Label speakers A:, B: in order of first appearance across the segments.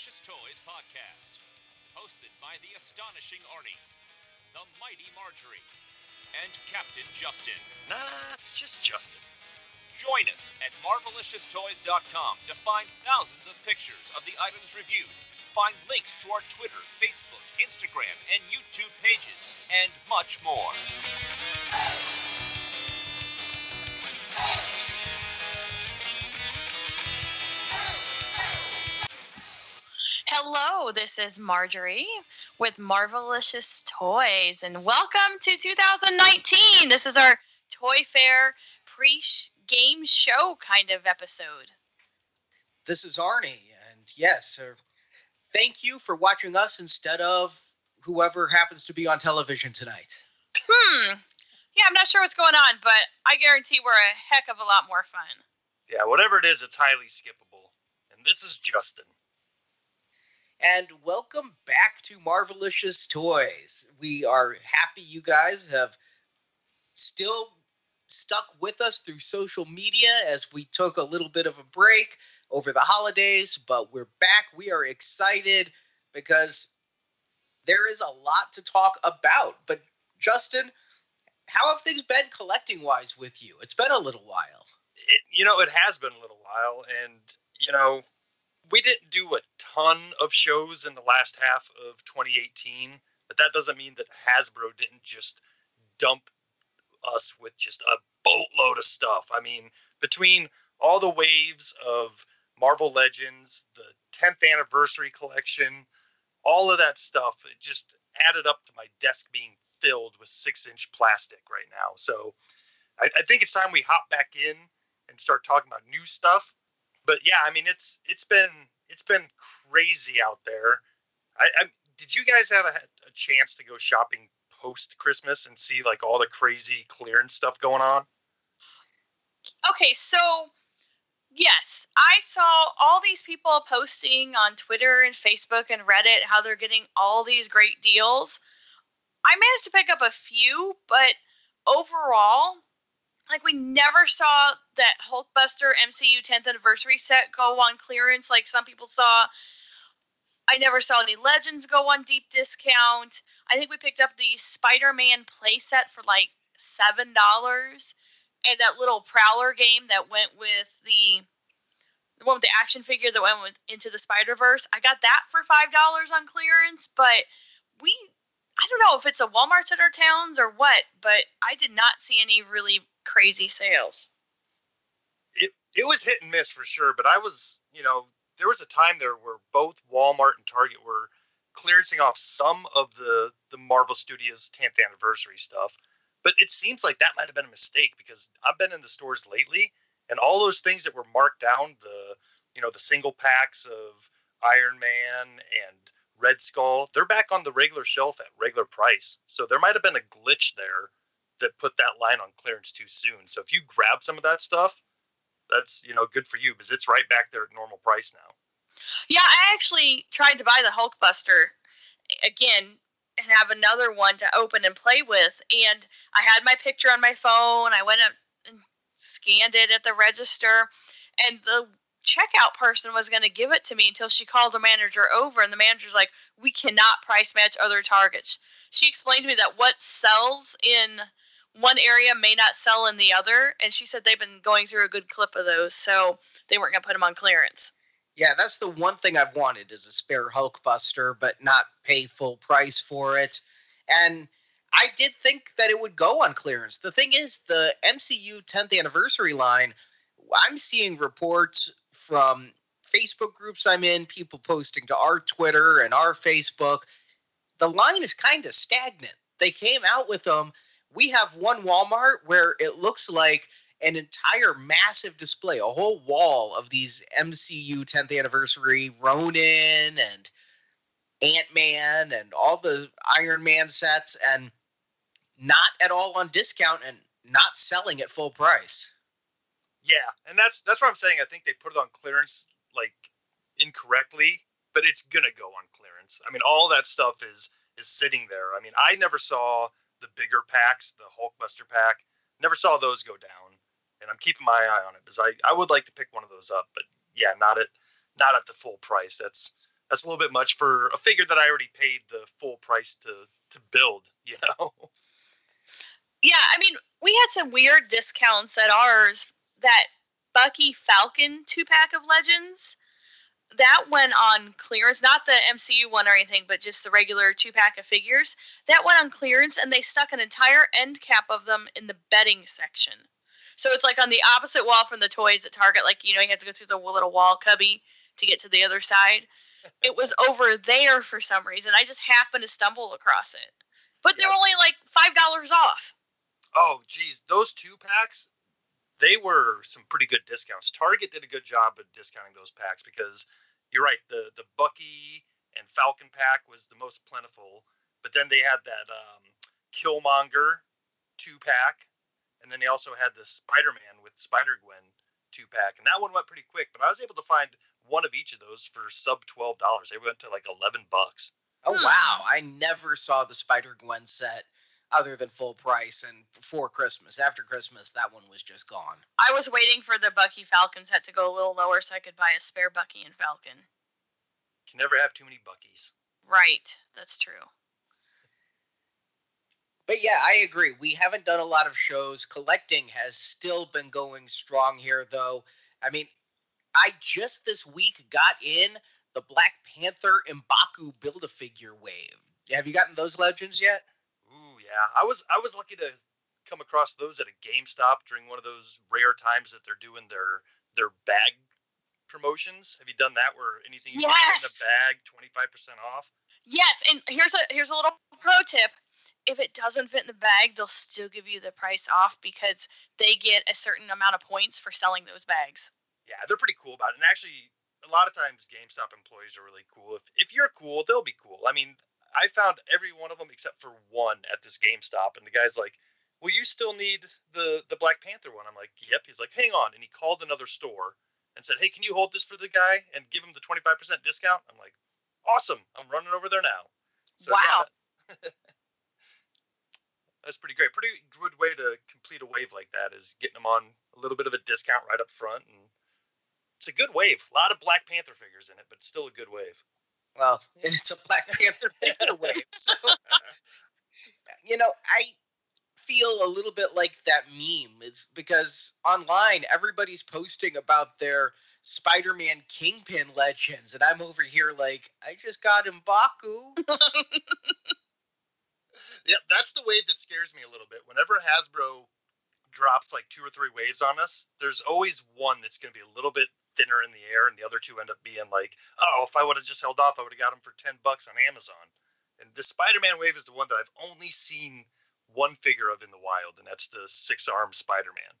A: Marvelicious Toys podcast, hosted by the astonishing Arnie, the mighty Marjorie, and Captain Justin.
B: Nah, just Justin.
A: Join us at marvelicioustoys.com to find thousands of pictures of the items reviewed. Find links to our Twitter, Facebook, Instagram, and YouTube pages, and much more.
C: Hello, this is Marjorie with Marvelicious Toys, and welcome to 2019. This is our Toy Fair pre game show kind of episode.
D: This is Arnie, and yes, uh, thank you for watching us instead of whoever happens to be on television tonight.
C: Hmm. Yeah, I'm not sure what's going on, but I guarantee we're a heck of a lot more fun.
B: Yeah, whatever it is, it's highly skippable. And this is Justin.
D: And welcome back to Marvelicious Toys. We are happy you guys have still stuck with us through social media as we took a little bit of a break over the holidays, but we're back. We are excited because there is a lot to talk about. But Justin, how have things been collecting wise with you? It's been a little while.
B: It, you know, it has been a little while, and you know, we didn't do a ton of shows in the last half of 2018, but that doesn't mean that Hasbro didn't just dump us with just a boatload of stuff. I mean, between all the waves of Marvel Legends, the 10th anniversary collection, all of that stuff, it just added up to my desk being filled with six inch plastic right now. So I, I think it's time we hop back in and start talking about new stuff. But yeah, I mean it's it's been it's been crazy out there. I, I did you guys have a, a chance to go shopping post Christmas and see like all the crazy clearance stuff going on?
C: Okay, so yes, I saw all these people posting on Twitter and Facebook and Reddit how they're getting all these great deals. I managed to pick up a few, but overall, like we never saw that Hulkbuster MCU 10th anniversary set go on clearance like some people saw. I never saw any Legends go on deep discount. I think we picked up the Spider-Man playset for like seven dollars, and that little Prowler game that went with the the one with the action figure that went with into the Spider Verse. I got that for five dollars on clearance, but we I don't know if it's a Walmart at our towns or what, but I did not see any really crazy sales.
B: It it was hit and miss for sure, but I was, you know, there was a time there where both Walmart and Target were clearancing off some of the the Marvel Studios 10th anniversary stuff. But it seems like that might have been a mistake because I've been in the stores lately and all those things that were marked down, the you know, the single packs of Iron Man and Red Skull, they're back on the regular shelf at regular price. So there might have been a glitch there that put that line on clearance too soon. So if you grab some of that stuff, that's you know good for you because it's right back there at normal price now.
C: Yeah, I actually tried to buy the Hulkbuster again and have another one to open and play with, and I had my picture on my phone. I went up and scanned it at the register, and the checkout person was going to give it to me until she called the manager over and the manager's like we cannot price match other targets she explained to me that what sells in one area may not sell in the other and she said they've been going through a good clip of those so they weren't going to put them on clearance
D: Yeah, that's the one thing I've wanted is a spare Hulkbuster, but not pay full price for it. And I did think that it would go on clearance. The thing is, the MCU 10th anniversary line, I'm seeing reports from Facebook groups I'm in, people posting to our Twitter and our Facebook. The line is kind of stagnant. They came out with them. We have one Walmart where it looks like an entire massive display, a whole wall of these MCU 10th anniversary Ronin and Ant Man and all the Iron Man sets, and not at all on discount and not selling at full price.
B: Yeah, and that's that's what I'm saying. I think they put it on clearance like incorrectly, but it's gonna go on clearance. I mean, all that stuff is is sitting there. I mean, I never saw the bigger packs, the Hulkbuster pack. Never saw those go down, and I'm keeping my eye on it because I I would like to pick one of those up, but yeah, not at not at the full price. That's that's a little bit much for a figure that I already paid the full price to to build. You know.
C: Yeah, I mean, we had some weird discounts at ours. That Bucky Falcon two pack of Legends that went on clearance, not the MCU one or anything, but just the regular two pack of figures. That went on clearance, and they stuck an entire end cap of them in the bedding section. So it's like on the opposite wall from the toys at Target. Like you know, you have to go through the little wall cubby to get to the other side. it was over there for some reason. I just happened to stumble across it, but they're only like five dollars off.
B: Oh, geez, those two packs, they were some pretty good discounts. Target did a good job of discounting those packs because you're right. The the Bucky and Falcon pack was the most plentiful, but then they had that um, Killmonger two pack, and then they also had the Spider Man with Spider Gwen two pack, and that one went pretty quick. But I was able to find one of each of those for sub twelve dollars. They went to like eleven bucks.
D: Oh
C: Hmm.
D: wow! I never saw the Spider Gwen set other than full price and before Christmas. After Christmas, that one was just gone.
C: I was waiting for the Bucky Falcon set to go a little lower so I could buy a spare Bucky and Falcon.
B: Can never have too many Buckies.
C: Right, that's true.
D: But yeah, I agree. We haven't done a lot of shows. Collecting has still been going strong here, though. I mean, I just this week got in the Black Panther Mbaku Build a Figure wave. Have you gotten those legends yet?
B: Yeah. I was I was lucky to come across those at a GameStop during one of those rare times that they're doing their their bag promotions. Have you done that where anything you
C: Yes!
B: in a bag, twenty five percent off?
C: Yes, and here's a here's a little pro tip. If it doesn't fit in the bag, they'll still give you the price off because they get a certain amount of points for selling those bags.
B: Yeah, they're pretty cool about it. And actually, a lot of times GameStop employees are really cool. If if you're cool, they'll be cool. I mean, I found every one of them except for one at this GameStop, and the guy's like, "Well, you still need the the Black Panther one." I'm like, "Yep." He's like, "Hang on," and he called another store and said, "Hey, can you hold this for the guy and give him the 25% discount?" I'm like, "Awesome! I'm running over there now." So,
C: Wow.
B: yeah, that's pretty great. Pretty good way to complete a wave like that is getting them on a little bit of a discount right up front, and it's a good wave. A lot of Black Panther figures in it, but still a good wave.
D: Well, it's a Black Panther wave. So, you know, I feel a little bit like that meme. It's because online everybody's posting about their Spider-Man Kingpin legends, and I'm over here like, I just got Mbaku.
B: Yeah, that's the wave that scares me a little bit. Whenever Hasbro drops like two or three waves on us, there's always one that's going to be a little bit thinner in the air, and the other two end up being like, oh, if I would have just held off, I would have got them for ten bucks on Amazon. And the Spider-Man wave is the one that I've only seen one figure of in the wild, and that's the six-armed Spider-Man.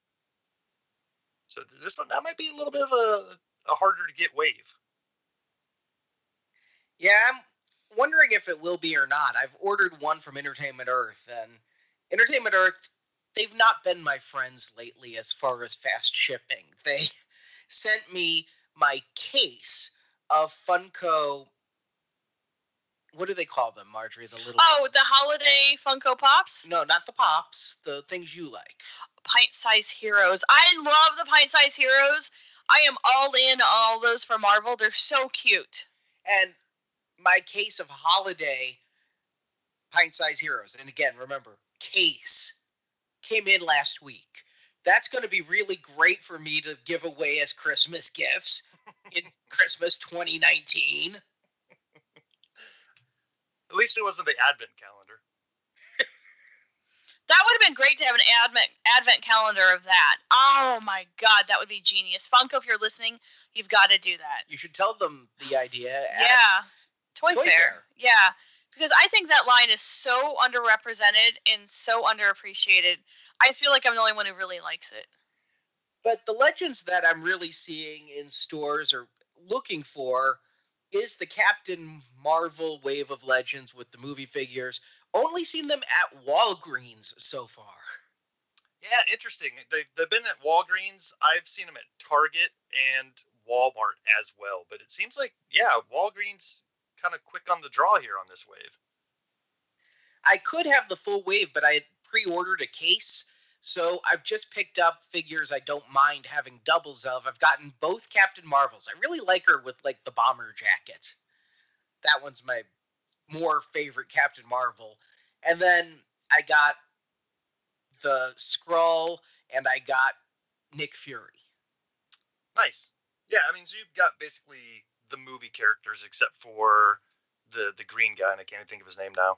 B: So this one that might be a little bit of a, a harder to get wave.
D: Yeah, I'm wondering if it will be or not. I've ordered one from Entertainment Earth, and Entertainment Earth, they've not been my friends lately as far as fast shipping. They sent me my case of Funko. What do they call them, Marjorie? The little.
C: Oh, the holiday Funko Pops,
D: no, not the pops. The things you like.
C: pint size heroes. I love the pint size heroes. I am all in on all those for Marvel. They're so cute.
D: And my case of holiday pint size heroes. And again, remember, case came in last week. That's going to be really great for me to give away as Christmas gifts in Christmas 2019.
B: At least it wasn't the Advent calendar.
C: That would have been great to have an advent advent calendar of that. Oh my god, that would be genius. Funko, if you're listening, you've got to do that.
D: You should tell them the idea. At,
C: yeah. Toy,
D: Toy
C: fair.
D: Fair.
C: Yeah. Because I think that line is so underrepresented and so underappreciated. I feel like I'm the only one who really likes it.
D: But the legends that I'm really seeing in stores or looking for is the Captain Marvel wave of legends with the movie figures. Only seen them at Walgreens so far.
B: Yeah, interesting. They, they've been at Walgreens. I've seen them at Target and Walmart as well. But it seems like, yeah, Walgreens kind of quick on the draw here on this wave.
D: I could have the full wave, but I had pre-ordered a case, so I've just picked up figures I don't mind having doubles of. I've gotten both Captain Marvels. I really like her with like the bomber jacket. that one's my more favorite Captain Marvel. And then I got the Skrull and I got Nick Fury.
B: Nice. Yeah, I mean, so you've got basically the movie characters except for the the green guy, and I can't even think of his name now.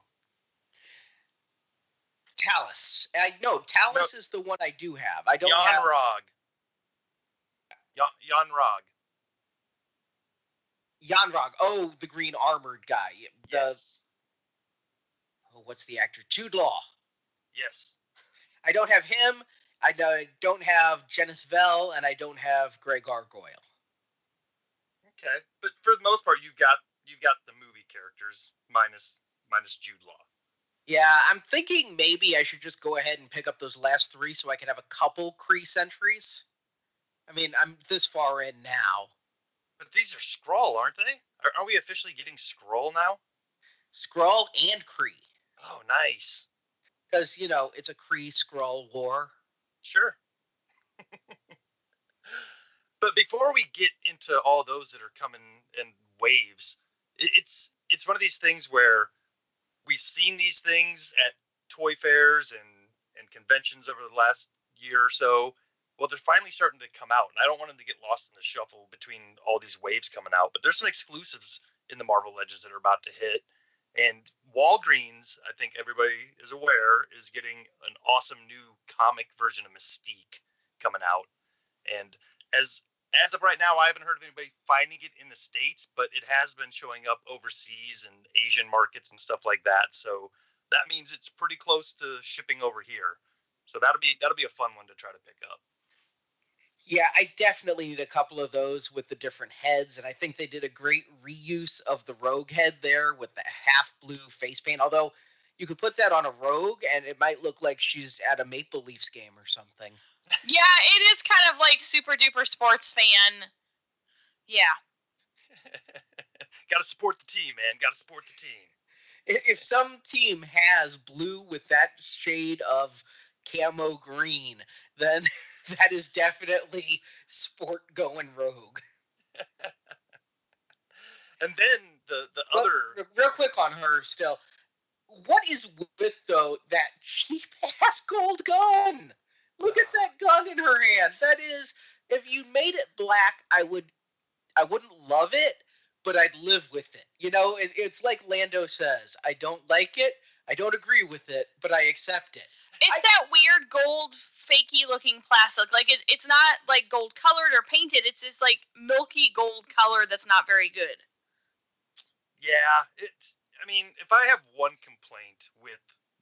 D: Talos. I no, Talos is the one I do have. I don't
B: Jan
D: have
B: Rog. Jan, Rog.
D: Yon-Rogg. Oh, the green armored guy. The
B: Yes.
D: oh, what's the actor? Jude Law.
B: Yes.
D: I don't have him. I don't- I don't have Genis-Vell, and I don't have Grey Gargoyle.
B: Okay, but for the most part, you've got you've got the movie characters minus minus Jude Law.
D: Yeah, I'm thinking maybe I should just go ahead and pick up those last three so I can have a couple Kree sentries. I mean, I'm this far in now.
B: But these are Skrull, aren't they? Are, are we officially getting Skrull now?
D: Skrull and Kree.
B: Oh, nice.
D: Because, you know, it's a Kree Skrull war.
B: Sure. but before we get into all those that are coming in waves, it, it's it's one of these things where we've seen these things at toy fairs and and conventions over the last year or so. Well, they're finally starting to come out, and I don't want them to get lost in the shuffle between all these waves coming out. But there's some exclusives in the Marvel Legends that are about to hit, and Walgreens, I think everybody is aware, is getting an awesome new comic version of Mystique coming out. And as as of right now, I haven't heard of anybody finding it in the states, but it has been showing up overseas and Asian markets and stuff like that. So that means it's pretty close to shipping over here. So that'll be that'll be a fun one to try to pick up.
D: Yeah, I definitely need a couple of those with the different heads, and I think they did a great reuse of the rogue head there with the half blue face paint. Although you could put that on a rogue, and it might look like she's at a Maple Leafs game or something.
C: Yeah, it is kind of like super duper sports fan. Yeah.
B: Got to support the team, man. Got to support the team.
D: If some team has blue with that shade of camo green, then that is definitely sport going rogue.
B: And then the the
D: Well,
B: other
D: real quick on her still. What is with though that cheap ass gold gun? Look at that gun in her hand. That is, if you made it black, I would, I wouldn't love it, but I'd live with it. You know, it, it's like Lando says. I don't like it. I don't agree with it, but I accept it.
C: It's
D: I-
C: that weird gold fakey looking plastic. Like it, it's not like gold colored or painted. It's just like milky gold color that's not very good.
B: Yeah, it's. I mean, if I have one complaint with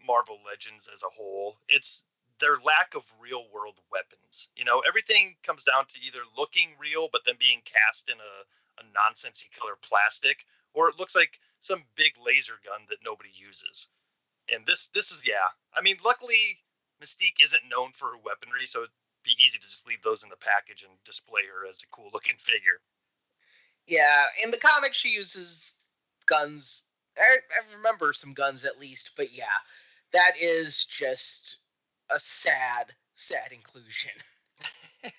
B: Marvel Legends as a whole, it's their lack of real world weapons. You know, everything comes down to either looking real but then being cast in a, a nonsensy color plastic, or it looks like some big laser gun that nobody uses. And this, this is yeah. I mean, luckily Mystique isn't known for her weaponry, so it'd be easy to just leave those in the package and display her as a cool looking figure.
D: Yeah, in the comics she uses guns. I, I remember some guns at least, but yeah, that is just a sad, sad inclusion.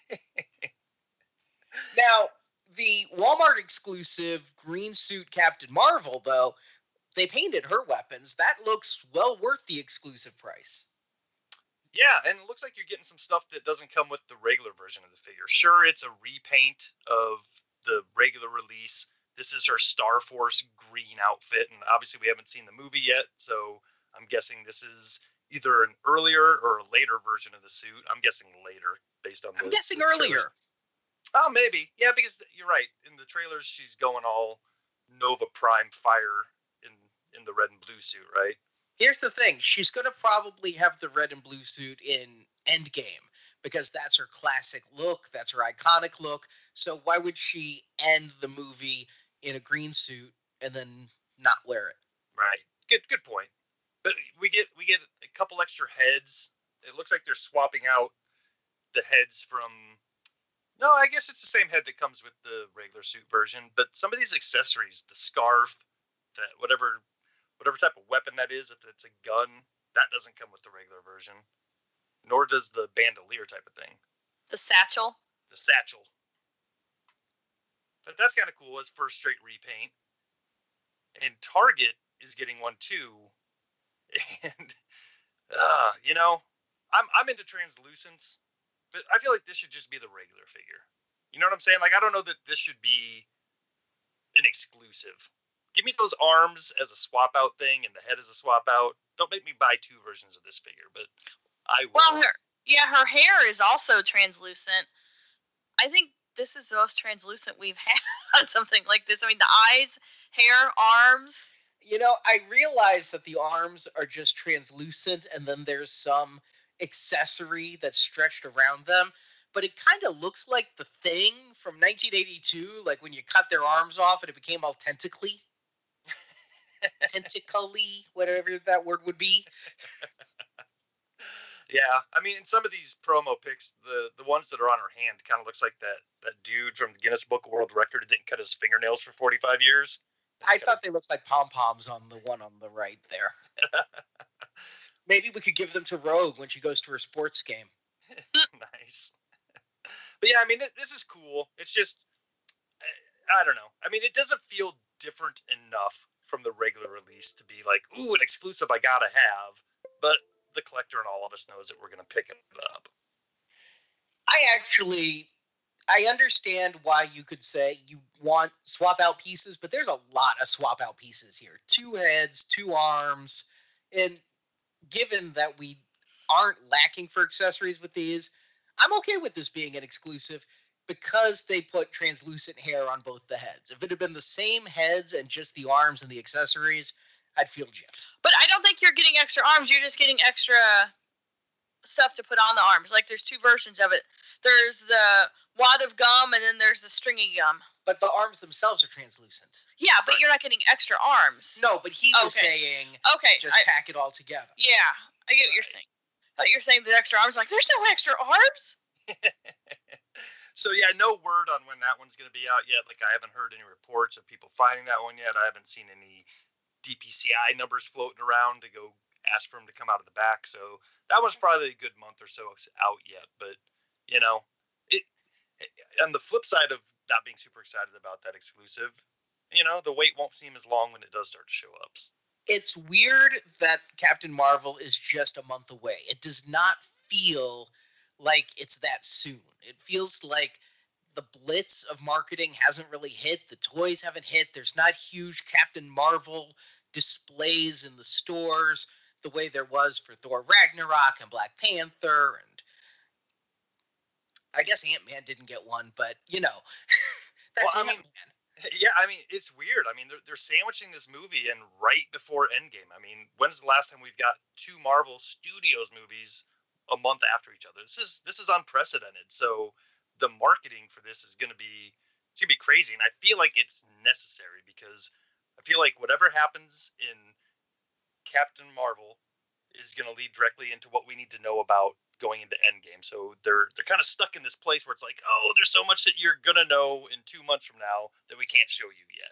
D: now, the Walmart exclusive green suit Captain Marvel, though, they painted her weapons. That looks well worth the exclusive price.
B: Yeah, and it looks like you're getting some stuff that doesn't come with the regular version of the figure. Sure, it's a repaint of the regular release. This is her Star Force green outfit, and obviously we haven't seen the movie yet, so I'm guessing this is either an earlier or a later version of the suit. I'm guessing later, based on.
D: I'm guessing
B: trailers.
D: earlier.
B: Oh, maybe. Yeah, because you're right. In the trailers, she's going all Nova Prime fire in in the red and blue suit, right?
D: Here's the thing: she's going to probably have the red and blue suit in Endgame because that's her classic look, that's her iconic look. So why would she end the movie in a green suit and then not wear it?
B: Right. Good good point. But we get we get a couple extra heads. It looks like they're swapping out the heads from No, I guess it's the same head that comes with the regular suit version, but some of these accessories, the scarf, that whatever whatever type of weapon that is, if it's a gun, that doesn't come with the regular version. Nor does the bandolier type of thing.
C: The satchel.
B: The satchel. But that's kind of cool as first straight repaint. and Target is getting one too. And uh, you know, I'm I'm into translucence, but I feel like this should just be the regular figure. You know what I'm saying? Like I don't know that this should be an exclusive. Give me those arms as a swap out thing and the head as a swap out. Don't make me buy two versions of this figure, but I will.
C: Well, her yeah, her hair is also translucent. I think this is the most translucent we've had on something like this. I mean, the eyes, hair, arms.
D: You know, I realize that the arms are just translucent and then there's some accessory that's stretched around them, but it kind of looks like the thing from 1982, like when you cut their arms off and it became all tentacly. Tentacly, whatever that word would be.
B: Yeah, I mean, in some of these promo pics, the the ones that are on her hand kind of looks like that that dude from the Guinness Book of World Record didn't cut his fingernails for 45 years.
D: I thought they looked like pom poms on the one on the right there. Maybe we could give them to Rogue when she goes to her sports game.
B: nice. But yeah, I mean, this is cool. It's just, eh, I don't know. I mean, it doesn't feel different enough from the regular release to be like, ooh, an exclusive I gotta have. But the collector and all of us knows that we're gonna pick it up.
D: I actually I understand why you could say you want swap out pieces, but there's a lot of swap out pieces here. Two heads, two arms, and given that we aren't lacking for accessories with these, I'm okay with this being an exclusive because they put translucent hair on both the heads. If it had been the same heads and just the arms and the accessories, I'd feel gypped.
C: But I don't think you're getting extra arms. You're just getting extra stuff to put on the arms. Like there's two versions of it. There's the wad of gum, and then there's the stringy gum.
D: But the arms themselves are translucent.
C: Yeah, but you're not getting extra arms.
D: No, but he was
C: Okay.
D: saying
C: Okay.
D: just
C: I,
D: pack it all together.
C: yeah, I get what you're saying. But you're saying the extra arms. Like there's no extra arms.
B: So yeah, no word on when that one's gonna be out yet. Like I haven't heard any reports of people finding that one yet. I haven't seen any DPCI numbers floating around to go ask for them to come out of the back. So that one's probably a good month or so out yet. But you know, it. On the flip side of not being super excited about that exclusive, you know, the wait won't seem as long when it does start to show up.
D: it's weird that Captain Marvel is just a month away. It does not feel like it's that soon. It feels like the blitz of marketing hasn't really hit. The toys haven't hit. There's not huge Captain Marvel displays in the stores the way there was for Thor Ragnarok and Black Panther and I guess Ant Man didn't get one, but you know, that's
B: Well, I mean,
D: Ant-Man.
B: Yeah, I mean it's weird. I mean they're they're sandwiching this movie and right before Endgame. I mean, when's the last time we've got two Marvel Studios movies a month after each other? This is this is unprecedented. So the marketing for this is going to be it's going to be crazy, and I feel like it's necessary because I feel like whatever happens in Captain Marvel is going to lead directly into what we need to know about going into Endgame. So they're they're kind of stuck in this place where it's like, oh, there's so much that you're gonna know in two months from now that we can't show you yet.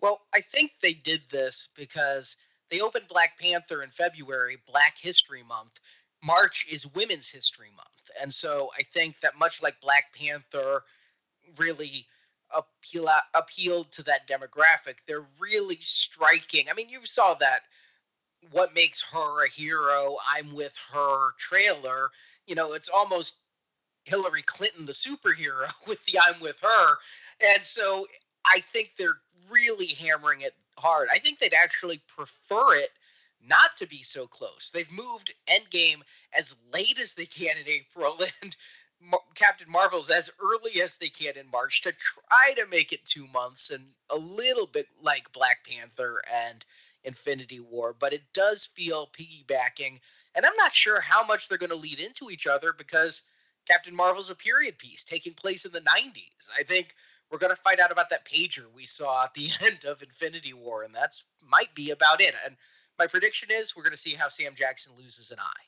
D: Well, I think they did this because they opened Black Panther in February, Black History Month. March is Women's History Month. And so I think that much like Black Panther really appeal, appealed to that demographic, they're really striking. I mean, you saw that what makes her a hero, I'm with her trailer. You know, it's almost Hillary Clinton, the superhero, with the I'm with her. And so I think they're really hammering it hard. I think they'd actually prefer it not to be so close. They've moved Endgame as late as they can in April and Captain Marvel's as early as they can in March to try to make it two months and a little bit like Black Panther and Infinity War, but it does feel piggybacking. And I'm not sure how much they're going to lead into each other because Captain Marvel's a period piece taking place in the 90s. I think we're going to find out about that pager we saw at the end of Infinity War, and that's might be about it. And my prediction is we're going to see how Sam Jackson loses an eye.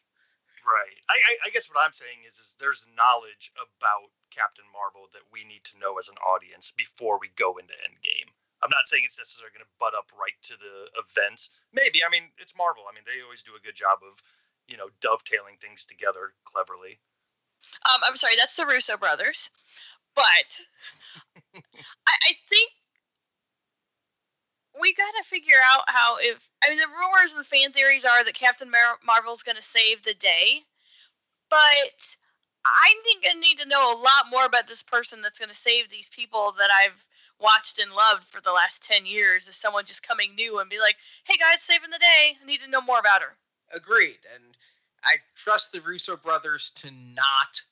B: Right. I, I, guess what I'm saying is, is there's knowledge about Captain Marvel that we need to know as an audience before we go into Endgame. I'm not saying it's necessarily going to butt up right to the events. Maybe. I mean, it's Marvel. I mean, they always do a good job of, you know, dovetailing things together cleverly.
C: Um, I'm sorry, that's the Russo brothers. But I, I think we got to figure out how if I mean the rumors and the fan theories are that Captain Mar- Marvel's going to save the day, but I think I need to know a lot more about this person that's going to save these people that I've watched and loved for the last 10 years as someone just coming new and be like, hey guys, saving the day. I need to know more about her.
D: Agreed. And I trust the Russo brothers to not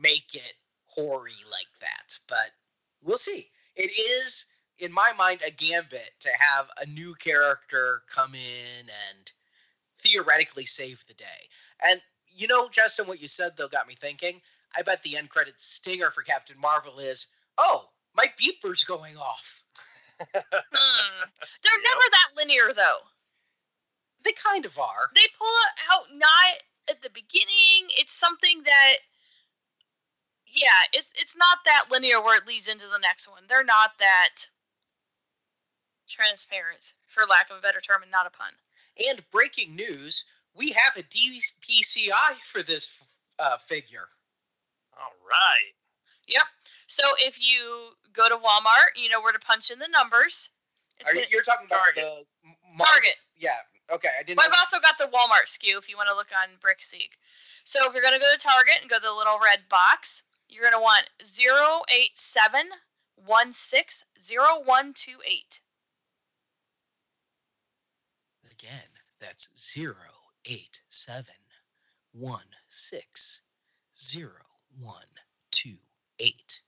D: make it hoary like that. But we'll see. It is, in my mind, a gambit to have a new character come in and theoretically save the day. And you know, Justin, what you said though got me thinking. I bet the end credits stinger for Captain Marvel is, oh, my beeper's going off.
C: Hmm. They're
B: Yep.
C: never that linear though.
D: They kind of are.
C: They pull it out not at the beginning. It's something that yeah, it's it's not that linear where it leads into the next one. They're not that transparent, for lack of a better term and not a pun.
D: And breaking news, we have a DPCI for this uh, figure.
B: All right.
C: Yep. So if you go to Walmart. You know where to punch in the numbers.
D: You, are talking about
B: Target.
D: the Mar-
C: Target?
D: Yeah. Okay, I didn't.
C: Well, I've also got the Walmart SKU if you want to look on Brickseek. So if you're going to go to Target and go to the little red box, you're going to want 087160128.
D: Again, that's 087160128.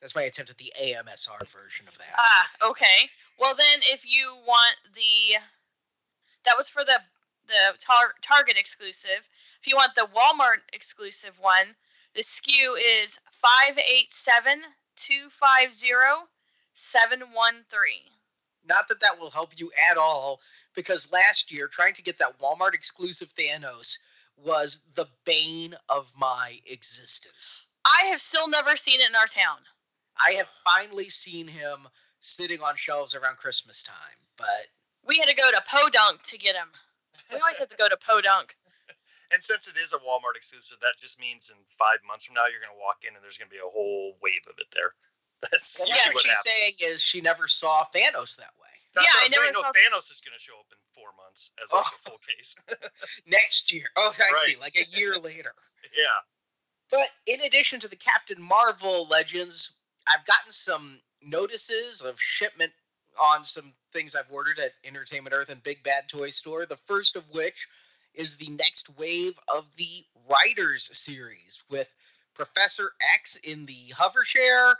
D: That's my attempt at the AMSR version of that.
C: Ah, okay. Well then if you want the that was for the the tar- Target exclusive. If you want the Walmart exclusive one, the SKU is 587250713.
D: Not that that will help you at all, because last year trying to get that Walmart exclusive Thanos was the bane of my existence.
C: I have still never seen it in our town.
D: I have finally seen him sitting on shelves around Christmas time, but
C: We had to go to Podunk to get him. We always have to go to Podunk.
B: And since it is a Walmart exclusive, that just means in five months from now you're going to walk in and there's going to be a whole wave of it there. That's
D: Well,
B: usually
D: what
B: what
D: she's
B: happens.
D: saying is she never saw Thanos that way.
B: That's
C: Yeah, I
B: I'm saying.
C: never
B: No,
C: saw-
B: Thanos is going to show up in four months as like
D: Oh.
B: a full case.
D: Next year. Oh, I see.
B: Right.
D: Like a year later.
B: yeah.
D: But in addition to the Captain Marvel legends, I've gotten some notices of shipment on some things I've ordered at Entertainment Earth and Big Bad Toy Store. The first of which is the next wave of the Riders series with Professor X in the hover chair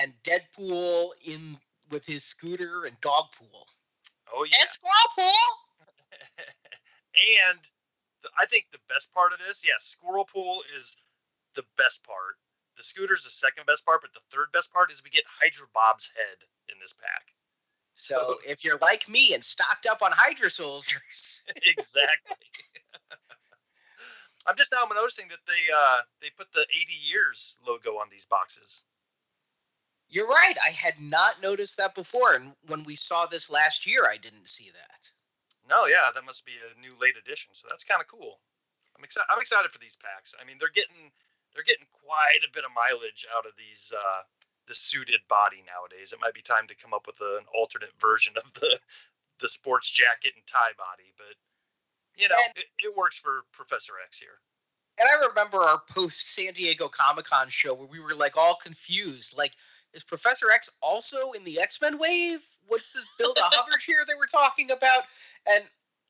D: and Deadpool in with his scooter and Dogpool.
B: Oh yeah.
C: And Squirrel Pool.
B: and the, I think the best part of this, yes, Squirrel Pool is the best part. The scooter's the second best part, but the third best part is we get Hydra Bob's head in this pack.
D: So if you're like me and stocked up on Hydra Soldiers,
B: exactly. I'm just now noticing that they uh they put the 80 years logo on these boxes.
D: You're right. I had not noticed that before, and when we saw this last year, I didn't see that.
B: No, yeah, that must be a new late edition. So that's kind of cool. I'm excited. I'm excited for these packs. I mean, they're getting they're getting quite a bit of mileage out of these uh, the suited body nowadays. It might be time to come up with an alternate version of the the sports jacket and tie body, but you know,
D: And-
B: it, it works for Professor X here.
D: And I remember our post San Diego Comic Con show where we were like all confused. Like, is Professor X also in the X Men wave? What's this build a hover chair they were talking about? And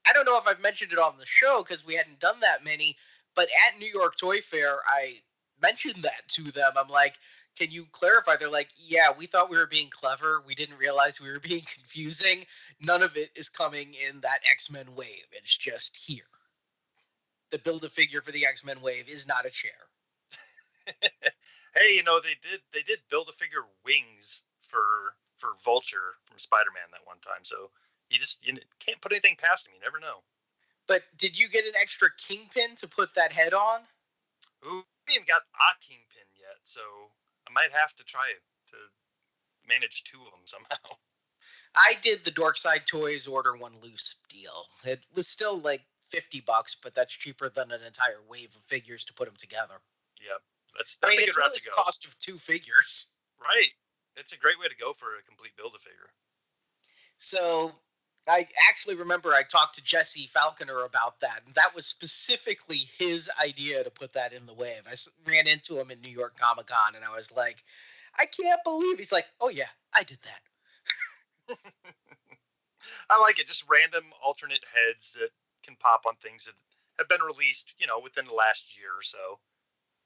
D: I don't know if I've mentioned it on the show because we hadn't done that many, but at New York Toy Fair, I mentioned that to them. I'm like, can you clarify? They're like, yeah, we thought we were being clever. We didn't realize we were being confusing. None of it is coming in that X Men wave. It's just here. The build a figure for the X Men wave is not a chair.
B: hey, you know they did they did build a figure wings for for Vulture from Spider-Man that one time. So you just you can't put anything past him. You never know.
D: But did you get an extra kingpin to put that head on?
B: Ooh, haven't got a kingpin yet, so I might have to try to manage two of them somehow.
D: I did the Dorkside Toys order one loose deal. It was still like 50 bucks, but that's cheaper than an entire wave of figures to put them together.
B: Yep, that's
D: I
B: that's
D: mean,
B: a good route
D: really
B: to
D: the
B: go.
D: cost of two figures.
B: Right, it's a great way to go for a complete build a figure.
D: So I actually remember I talked to Jesse Falconer about that, and that was specifically his idea to put that in the wave. I ran into him in New York Comic Con, and I was like, I can't believe he's like, oh yeah, I did that.
B: I like it. Just random alternate heads that can pop on things that have been released, you know, within the last year or so.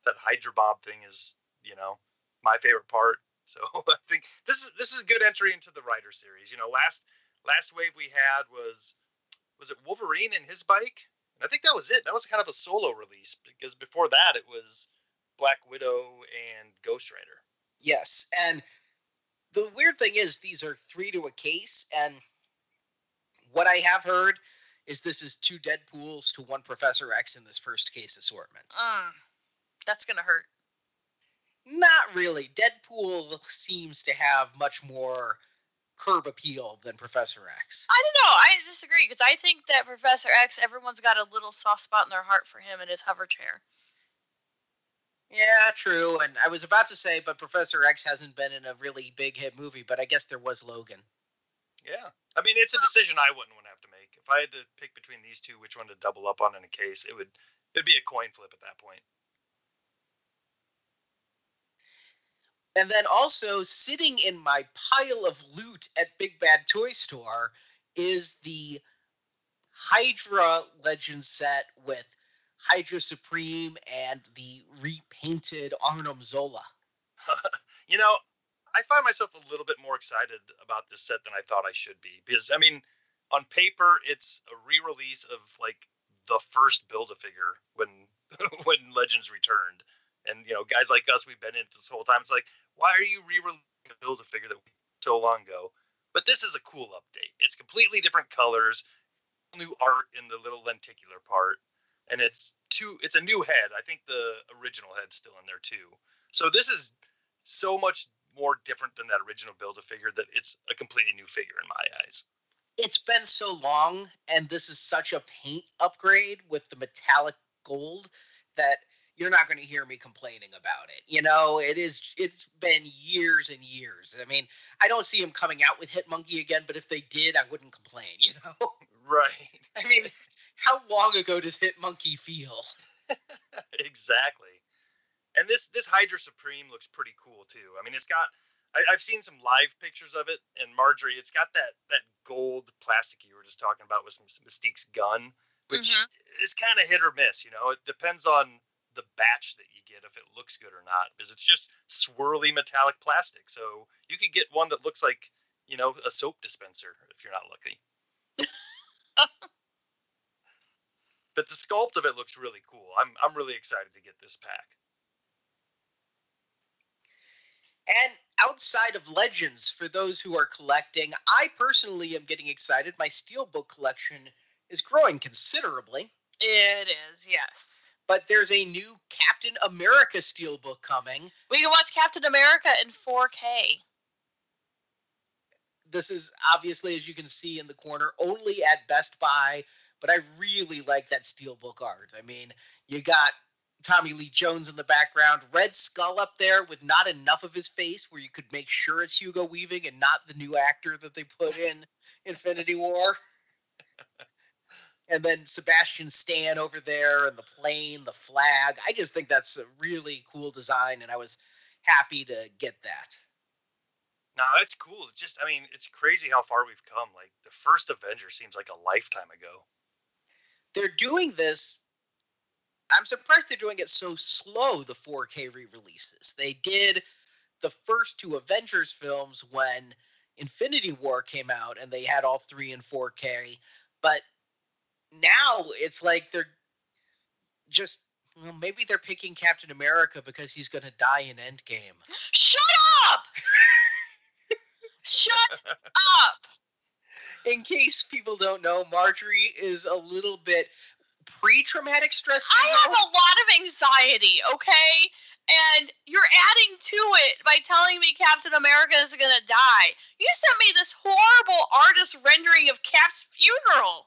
B: That Hydra Bob thing is, you know, my favorite part. So I think this is this is a good entry into the Rider series. You know, last last wave we had was was it Wolverine and his bike? And I think that was it. That was kind of a solo release because before that it was Black Widow and Ghost Rider.
D: Yes, and the weird thing is these are three to a case, and what I have heard is this is two Deadpool's to one Professor X in this first case assortment.
C: Mm, that's gonna hurt.
D: Not really. Deadpool seems to have much more curb appeal than Professor X.
C: I don't know. I disagree because I think that Professor X, everyone's got a little soft spot in their heart for him and his hover chair.
D: Yeah, true. And I was about to say, but Professor X hasn't been in a really big hit movie, but I guess there was Logan.
B: Yeah. I mean, it's a decision I wouldn't want to have to make. If I had to pick between these two, which one to double up on in a case, it would it'd be a coin flip at that point.
D: And then also sitting in my pile of loot at Big Bad Toy Store is the Hydra Legend set with Hydra Supreme and the repainted Arnim Zola.
B: you know, I find myself a little bit more excited about this set than I thought I should be because I mean, on paper, it's a re-release of like the first Build-A-Figure when when Legends returned, and you know, guys like us, we've been in it this whole time. It's like, why are you re-releasing Build-A-Figure that we so long ago? But this is a cool update. It's completely different colors, new art in the little lenticular part, and it's two. It's a new head. I think the original head's still in there too. So this is so much more different than that original Build-A-Figure that it's a completely new figure in my eyes.
D: It's been so long, and this is such a paint upgrade with the metallic gold that you're not going to hear me complaining about it. You know, it is. It's been years and years. I mean, I don't see him coming out with Hit Monkey again, but if they did, I wouldn't complain. You know,
B: right?
D: I mean, how long ago does Hit Monkey feel?
B: exactly. And this this Hydra Supreme looks pretty cool too. I mean, it's got I, have seen some live pictures of it, and Marjorie, it's got that that gold plastic you were just talking about with Mystique's gun, which mm-hmm. is kind of hit or miss. You know, it depends on the batch that you get if it looks good or not, because it's just swirly metallic plastic. So you could get one that looks like you know a soap dispenser if you're not lucky. but the sculpt of it looks really cool. I'm I'm really excited to get this pack.
D: And outside of Legends, for those who are collecting, I personally am getting excited. My Steelbook collection is growing considerably.
C: It is, yes.
D: But there's a new Captain America Steelbook coming.
C: We can watch Captain America in 4K.
D: This is obviously, as you can see in the corner, only at Best Buy, but I really like that Steelbook art. I mean, you got Tommy Lee Jones in the background, Red Skull up there with not enough of his face where you could make sure it's Hugo Weaving and not the new actor that they put in Infinity War. and then Sebastian Stan over there and the plane, the flag. I just think that's a really cool design and I was happy to get that.
B: No, that's cool. Just I mean, it's crazy how far we've come. Like the first Avenger seems like a lifetime ago.
D: They're doing this I'm surprised they're doing it so slow, the 4K re releases. They did the first two Avengers films when Infinity War came out and they had all three in 4K. But now it's like they're just, well, maybe they're picking Captain America because he's going to die in Endgame.
C: Shut up! Shut up!
D: In case people don't know, Marjorie is a little bit pre-traumatic stress
C: syndrome. I have a lot of anxiety, okay? And you're adding to it by telling me Captain America is going to die. You sent me this horrible artist rendering of Cap's funeral.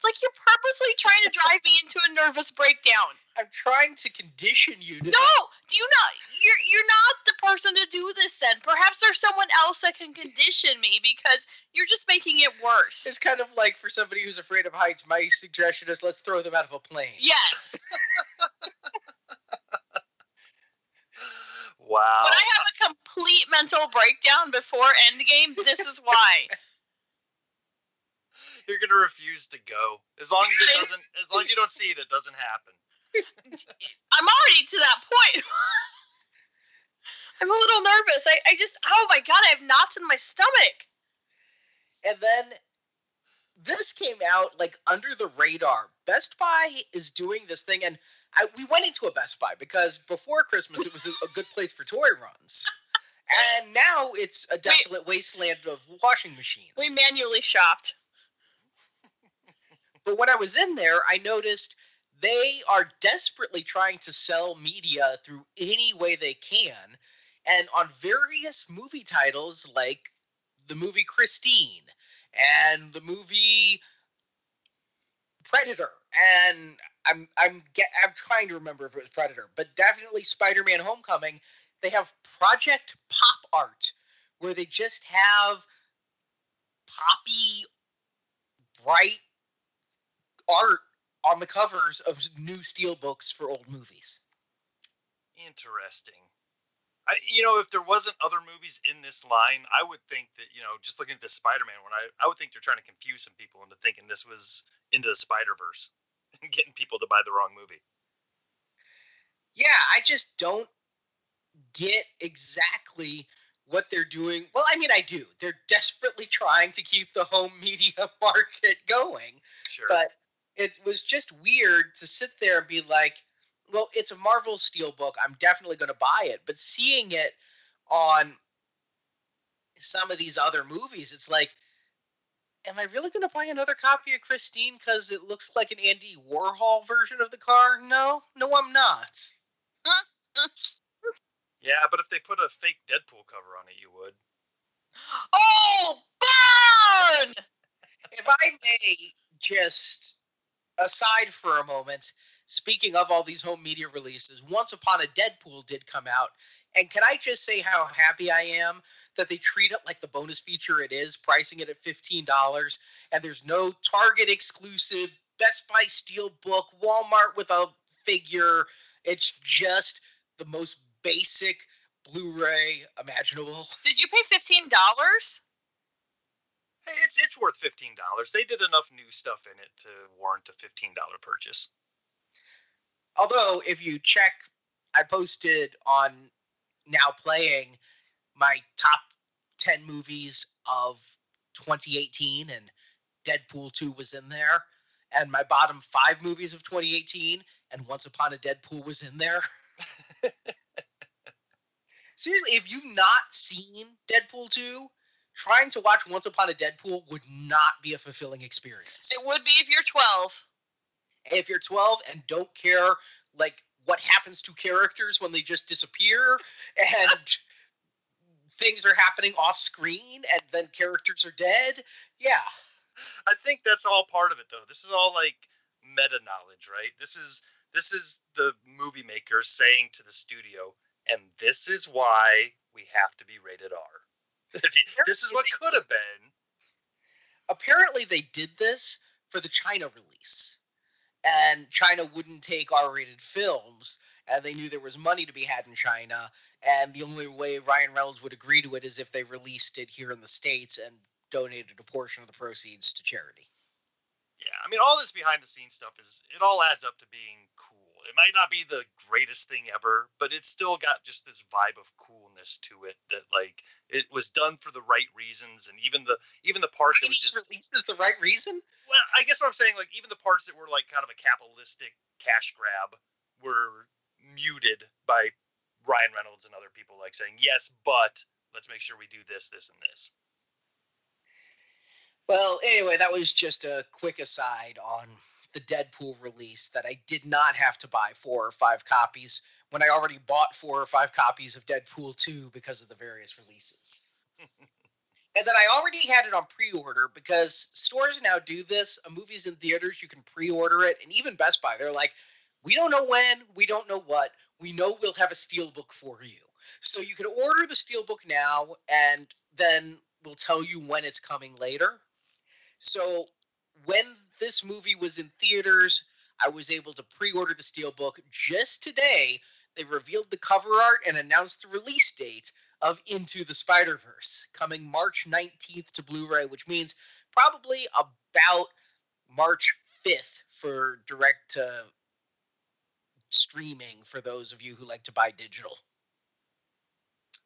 C: It's like you're purposely trying to drive me into a nervous breakdown.
D: I'm trying to condition you to
C: No, do you not you're you're not the person to do this then. Perhaps there's someone else that can condition me because you're just making it worse.
D: It's kind of like for somebody who's afraid of heights, my suggestion is let's throw them out of a plane.
C: Yes.
B: Wow.
C: When I have a complete mental breakdown before Endgame, this is why.
B: You're gonna refuse to go as long as it doesn't. As long as you don't see it, it doesn't happen.
C: I'm already to that point. I'm a little nervous. I, I just, oh my god, I have knots in my stomach.
D: And then this came out like under the radar. Best Buy is doing this thing, and I, we went into a Best Buy because before Christmas it was a, a good place for toy runs, and now it's a desolate wasteland of washing machines.
C: We manually shopped.
D: But when I was in there, I noticed they are desperately trying to sell media through any way they can, and on various movie titles like the movie Christine and the movie Predator, and I'm I'm get, I'm trying to remember if it was Predator, but definitely Spider-Man: Homecoming. They have Project Pop Art, where they just have poppy, bright art on the covers of new steel books for old movies.
B: Interesting. I, you know, if there wasn't other movies in this line, I would think that you know, just looking at the Spider-Man one, I, I would think they're trying to confuse some people into thinking this was into the Spider-Verse and getting people to buy the wrong movie.
D: Yeah, I just don't get exactly what they're doing. Well, I mean, I do. They're desperately trying to keep the home media market going,
B: Sure.
D: but it was just weird to sit there and be like, well, it's a Marvel Steelbook. I'm definitely going to buy it. But seeing it on some of these other movies, it's like, am I really going to buy another copy of Christine because it looks like an Andy Warhol version of the car? No, no, I'm not.
B: yeah, but if they put a fake Deadpool cover on it, you would.
C: Oh, burn!
D: If I may just aside for a moment, speaking of all these home media releases, Once Upon a Deadpool did come out. And can I just say how happy I am that they treat it like the bonus feature it is, pricing it at $15, and there's no Target exclusive, Best Buy steel book, Walmart with a figure. It's just the most basic Blu-ray imaginable.
C: Did you pay fifteen dollars?
B: Hey, it's it's worth fifteen dollars. They did enough new stuff in it to warrant a fifteen dollar purchase.
D: Although, if you check, I posted on now playing my top 10 movies of 2018, and Deadpool 2 was in there, and my bottom five movies of 2018, and Once Upon a Deadpool was in there. Seriously, if you've not seen Deadpool 2, trying to watch Once Upon a Deadpool would not be a fulfilling experience
C: It would be if you're twelve.
D: if you're 12 and don't care like what happens to characters when they just disappear and things are happening off screen and then characters are dead yeah
B: I think that's all part of it, though. This is all like meta knowledge, right? This is this is the movie maker saying to the studio, and this is why we have to be rated R. This is what could have been.
D: apparently they did this for the china release and china wouldn't take r-rated films and they knew there was money to be had in china and the only way ryan reynolds would agree to it is if they released it here in the states and donated a portion of the proceeds to charity
B: Yeah, I mean, all this behind the scenes stuff is it all adds up to being cool. It might not be the greatest thing ever, but it's still got just this vibe of coolness to it that like it was done for the right reasons, and even the even the parts that was just
D: release is the right reason
B: well, I guess what I'm saying, like even the parts that were like kind of a capitalistic cash grab were muted by Ryan Reynolds and other people like saying, yes, but let's make sure we do this, this, and this.
D: Well, anyway, that was just a quick aside on the Deadpool release that I did not have to buy four or five copies when I already bought four or five copies of Deadpool 2 because of the various releases. and then I already had it on pre order because stores now do this. A movie's in theaters, you can pre order it. And even Best Buy, they're like, we don't know when, we don't know what. We know we'll have a steelbook for you. So you can order the steelbook now, and then we'll tell you when it's coming later. So when this movie was in theaters, I was able to pre-order the steelbook just today. They revealed the cover art and announced the release date of Into the Spider-Verse coming March 19th to Blu-ray, which means probably about March 5th for direct to streaming for those of you who like to buy digital.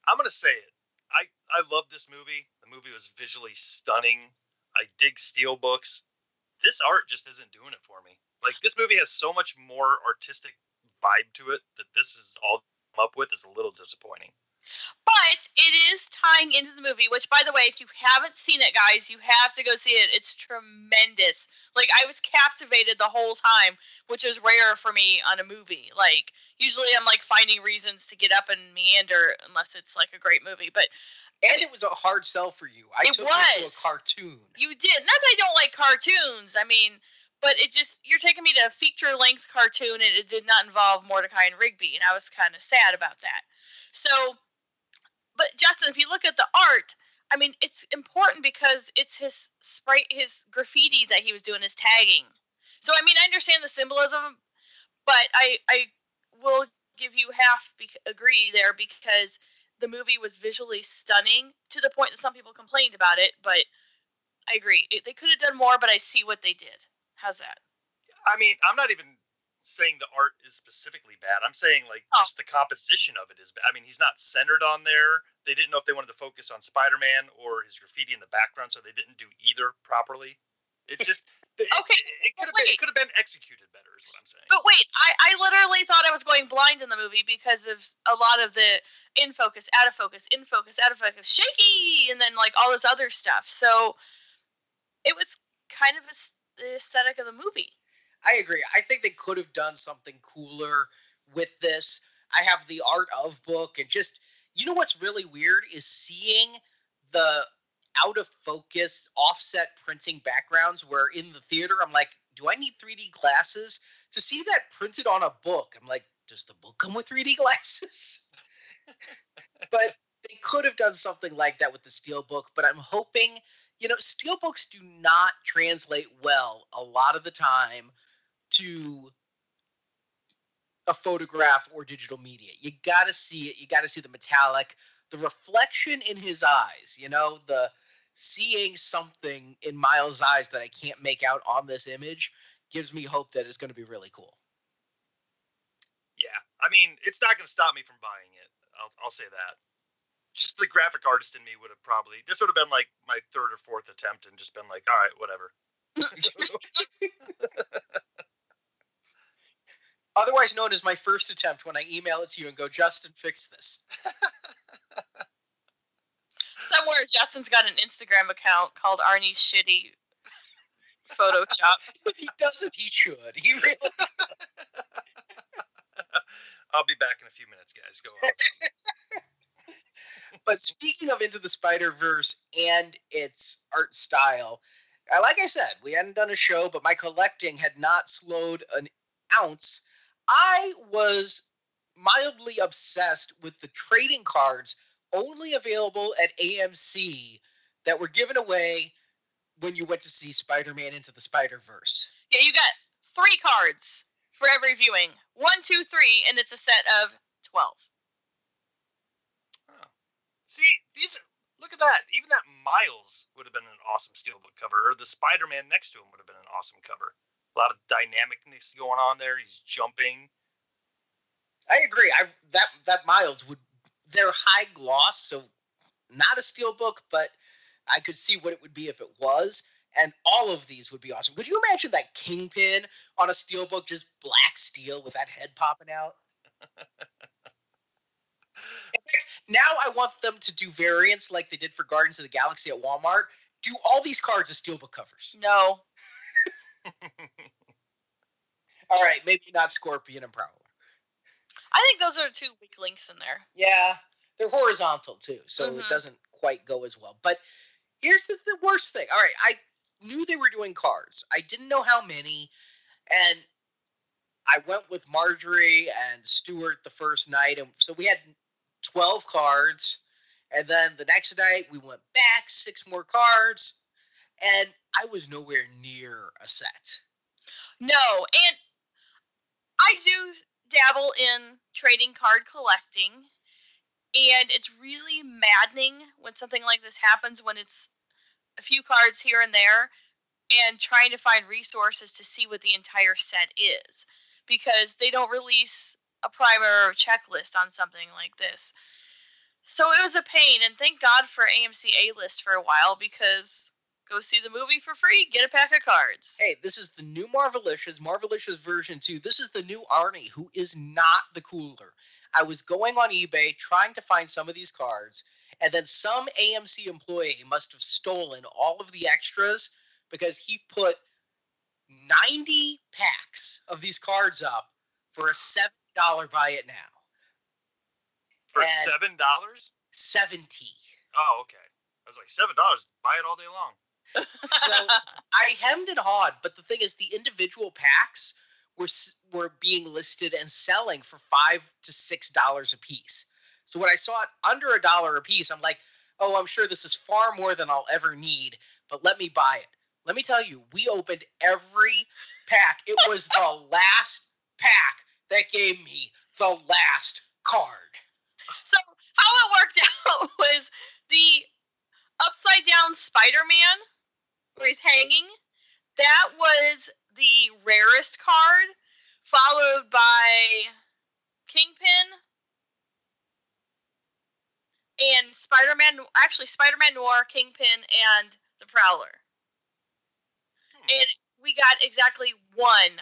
B: I'm gonna say it. I I love this movie. The movie was visually stunning. I dig steel books. This art just isn't doing it for me. Like this movie has so much more artistic vibe to it that this is all up with is a little disappointing.
C: But it is tying into the movie, which, by the way, if you haven't seen it, guys, you have to go see it. It's tremendous. Like, I was captivated the whole time, which is rare for me on a movie. Like, usually I'm like finding reasons to get up and meander unless it's like a great movie. But
D: And it was a hard sell for you. I
C: It
D: took you to a cartoon.
C: you did. Not that I don't like cartoons. I mean, but it just, you're taking me to a feature length cartoon and it did not involve Mordecai and Rigby. And I was kind of sad about that. So, but Justin, if you look at the art, I mean, it's important because it's his sprite, his graffiti that he was doing, his tagging. So, I mean, I understand the symbolism, but I, I will give you half bec agree there because the movie was visually stunning to the point that some people complained about it, but I agree. It, they could have done more, but I see what they did. How's that?
B: I mean, I'm not even saying the art is specifically bad. I'm saying like
C: Oh.
B: just the composition of it is bad. I mean, he's not centered on there. They didn't know if they wanted to focus on Spider-Man or his graffiti in the background, so they didn't do either properly. It just it-
C: Okay,
B: It, it could have been it could have been executed better, is what I'm saying.
C: But wait, I, I literally thought I was going blind in the movie because of a lot of the in focus, out of focus, in focus, out of focus, shaky, and then like all this other stuff. So it was kind of a aesthetic of the movie.
D: I agree. I think they could have done something cooler with this. I have the art of book and just you know what's really weird is seeing the out of focus offset printing backgrounds where in the theater I'm like, do I need 3D glasses to see that printed on a book? I'm like, does the book come with 3D glasses? but they could have done something like that with the steel book, but I'm hoping you know, steel books do not translate well a lot of the time to a photograph or digital media. You got to see it. You got to see the metallic, the reflection in his eyes, you know, the seeing something in Miles' eyes that I can't make out on this image gives me hope that it's going to be really cool.
B: Yeah, I mean, it's not going to stop me from buying it. I'll, I'll say that. Just the graphic artist in me would have probably this would have been like my third or fourth attempt and just been like, all right, whatever.
D: Otherwise known as my first attempt when I email it to you and go, Justin, fix this.
C: Somewhere Justin's got an Instagram account called Arnie Shitty Photoshop.
D: If he doesn't, he should. He really
B: I'll be back in a few minutes, guys. Go on.
D: But speaking of Into the Spider Verse and its art style, uh, like I said, we hadn't done a show, but my collecting had not slowed an ounce. I was mildly obsessed with the trading cards only available at AMC that were given away when you went to see Spider Man Into the Spider Verse.
C: Yeah, you got three cards for every viewing. One, two, three, and it's a set of twelve.
B: See, these are look at that. Even that Miles would have been an awesome steelbook cover, or the Spider-Man next to him would have been an awesome cover. A lot of dynamicness going on there. He's jumping.
D: I agree. I that that Miles would they're high gloss, so not a steel book, but I could see what it would be if it was. And all of these would be awesome. Could you imagine that kingpin on a steel book, just black steel with that head popping out? Fact, now I want them to do variants like they did for Guardians of the Galaxy at Walmart. Do all these cards as steelbook covers.
C: No.
D: All right, maybe not Scorpion and Prowler.
C: I think those are two weak links in there.
D: Yeah, they're horizontal too, so it
C: Mhm.
D: doesn't quite go as well. But here's the, the worst thing. All right, I knew they were doing cards. I didn't know how many, and I went with Marjorie and Stuart the first night, and so we had 12 cards. And then the next night we went back, six more cards. And I was nowhere near a set.
C: No, and I do dabble in trading card collecting. And it's really maddening when something like this happens when it's a few cards here and there and trying to find resources to see what the entire set is because they don't release a primer or checklist on something like this. So it was a pain, and thank God for AMC A List for a while because go see the movie for free, get a pack of cards.
D: Hey, this is the new Marvelicious, Marvelicious version 2. This is the new Arnie, who is not the cooler. I was going on eBay trying to find some of these cards, and then some AMC employee must have stolen all of the extras because he put 90 packs of these cards up for a $7 buy it now.
B: For
D: And-
B: seven dollars?
D: 70.
B: Oh, okay. I was like seven dollars. Buy it all day long.
D: So I hemmed and hawed, but the thing is, the individual packs were were being listed and selling for five to six dollars a piece. So when I saw it under a dollar a piece, I'm like, oh, I'm sure this is far more than I'll ever need, but let me buy it. Let me tell you, we opened every pack. It was the last pack that gave me the last card.
C: So how it worked out was the upside down Spider-Man, where he's hanging. That was the rarest card, followed by Kingpin and Spider-Man. Actually, Spider-Man Noir, Kingpin, and the Prowler. Hmm. And we got exactly one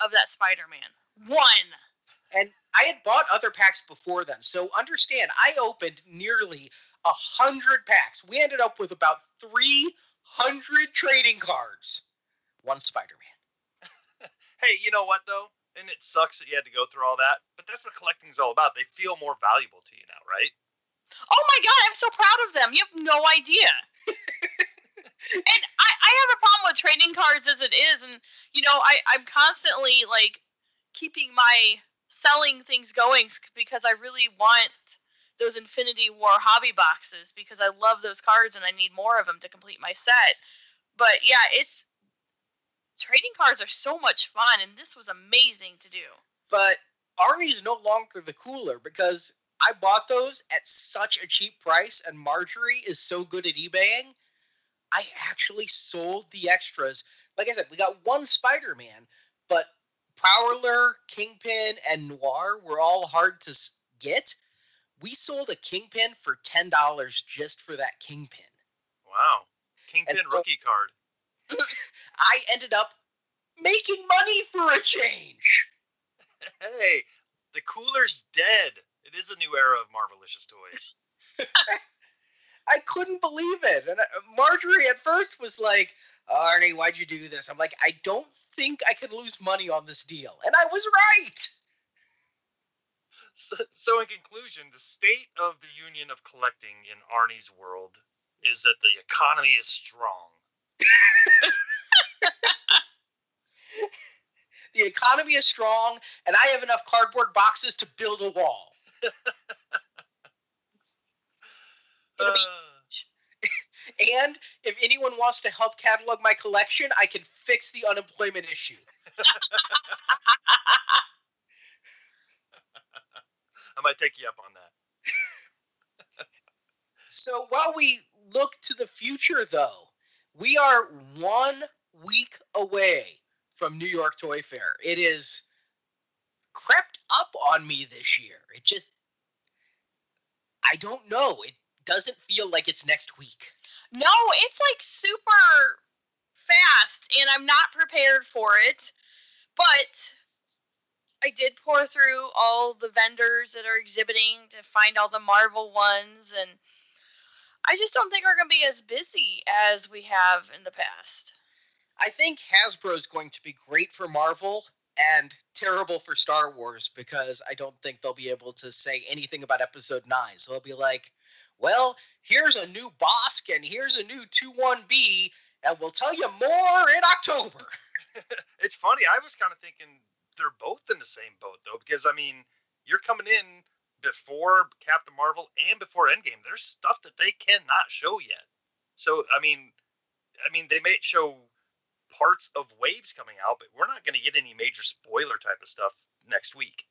C: of that Spider-Man. One.
D: And I had bought other packs before then. So understand, I opened nearly a hundred packs. We ended up with about three hundred trading cards. One Spider-Man.
B: Hey, you know what though? And it sucks that you had to go through all that, but that's what collecting's all about. They feel more valuable to you now, right?
C: Oh my god, I'm so proud of them. You have no idea. and I, I have a problem with trading cards as it is, and you know, I, I'm constantly like keeping my selling things going because I really want those Infinity War hobby boxes because I love those cards and I need more of them to complete my set. But yeah, it's trading cards are so much fun, and this was amazing to do.
D: But Arnie's no longer the cooler because I bought those at such a cheap price, and Marjorie is so good at eBaying. I actually sold the extras. Like I said, we got one Spider-Man, but Prowler, Kingpin, and Noir were all hard to get. We sold a Kingpin for ten dollars just for that Kingpin.
B: Wow. Kingpin
D: so-
B: rookie card.
D: I ended up making money for a change.
B: Hey, the cooler's dead. It is a new era of Marvelicious toys.
D: I couldn't believe it. And uh, Marjorie at first was like, Arnie, why'd you do this? I'm like, I don't think I can lose money on this deal. And I was right.
B: So, so, in conclusion, the state of the union of collecting in Arnie's world is that the economy is strong.
D: The economy is strong, and I have enough cardboard boxes to build a wall.
C: It'll be-
B: Uh,
D: And if anyone wants to help catalog my collection, I can fix the unemployment issue.
B: I might take you up on that.
D: So while we look to the future, though, we are one week away from New York Toy Fair. It is crept up on me this year. It just, I don't know. It doesn't feel like it's next week.
C: No, it's like super fast, and I'm not prepared for it. But I did pour through all the vendors that are exhibiting to find all the Marvel ones, and I just don't think we're going to be as busy as we have in the past.
D: I think Hasbro is going to be great for Marvel and terrible for Star Wars because I don't think they'll be able to say anything about Episode 9. So they'll be like, well, here's a new Bossk and here's a new 2-1B, and we'll tell you more in October.
B: It's funny. I was kind of thinking they're both in the same boat though, because I mean, you're coming in before Captain Marvel and before Endgame, there's stuff that they cannot show yet. So I mean, I mean they may show parts of waves coming out, but we're not going to get any major spoiler type of stuff next week.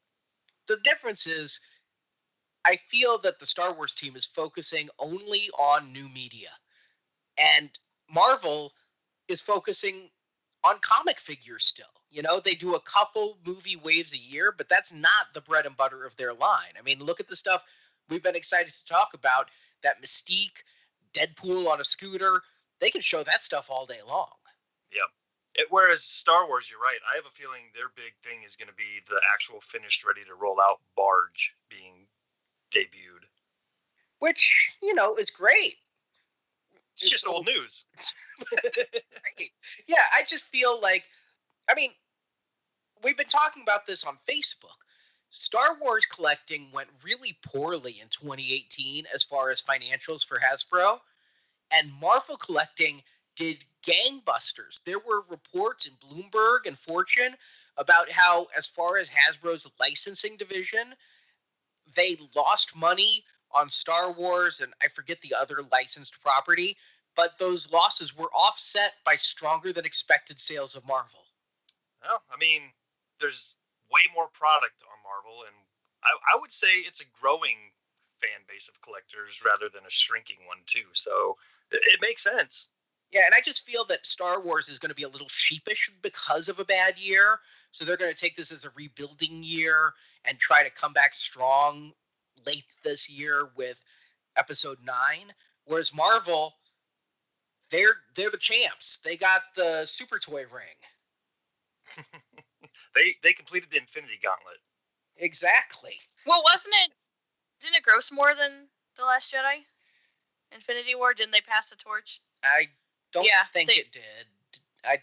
D: The difference is, I feel that the Star Wars team is focusing only on new media, and Marvel is focusing on comic figures still. You know, they do a couple movie waves a year, but that's not the bread and butter of their line. I mean, look at the stuff we've been excited to talk about that Mystique, Deadpool on a scooter. They can show that stuff all day long.
B: Yeah. It, whereas Star Wars, you're right. I have a feeling their big thing is going to be the actual finished, ready to roll out barge being debuted.
D: Which, you know, is great.
B: It's, just old news.
D: yeah, I just feel like, I mean, we've been talking about this on Facebook. Star Wars collecting went really poorly in 2018 as far as financials for Hasbro, and Marvel collecting did gangbusters. There were reports in Bloomberg and Fortune about how, as far as Hasbro's licensing division, they lost money on Star Wars and I forget the other licensed property, but those losses were offset by stronger than expected sales of Marvel.
B: Well, I mean, there's way more product on Marvel, and I, I would say it's a growing fan base of collectors rather than a shrinking one too. So it, it makes sense.
D: Yeah, and I just feel that Star Wars is going to be a little sheepish because of a bad year. So they're going to take this as a rebuilding year and try to come back strong late this year with episode 9. Whereas Marvel, they're they're the champs. They got the super toy ring.
B: They they completed the Infinity Gauntlet.
D: Exactly.
C: Well, wasn't it? Didn't it gross more than the Last Jedi? Infinity War? Didn't they pass the torch?
D: I don't
C: Yeah,
D: think
C: they-
D: it did. I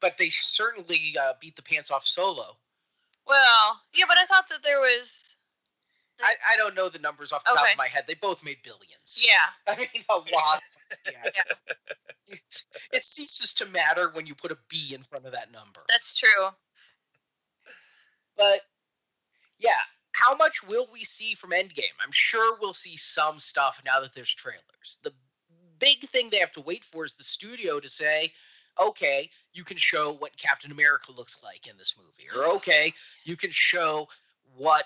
D: but they certainly uh, beat the pants off Solo.
C: Well, yeah, but I thought that there was.
D: I, I don't know the numbers off the top of my head. They both made billions.
C: Yeah.
D: I mean a lot. Yeah. It's, it ceases to matter when you put a B in front of that number.
C: That's true.
D: But yeah, how much will we see from Endgame? I'm sure we'll see some stuff now that there's trailers. The big thing they have to wait for is the studio to say, okay, you can show what Captain America looks like in this movie, or okay, you can show what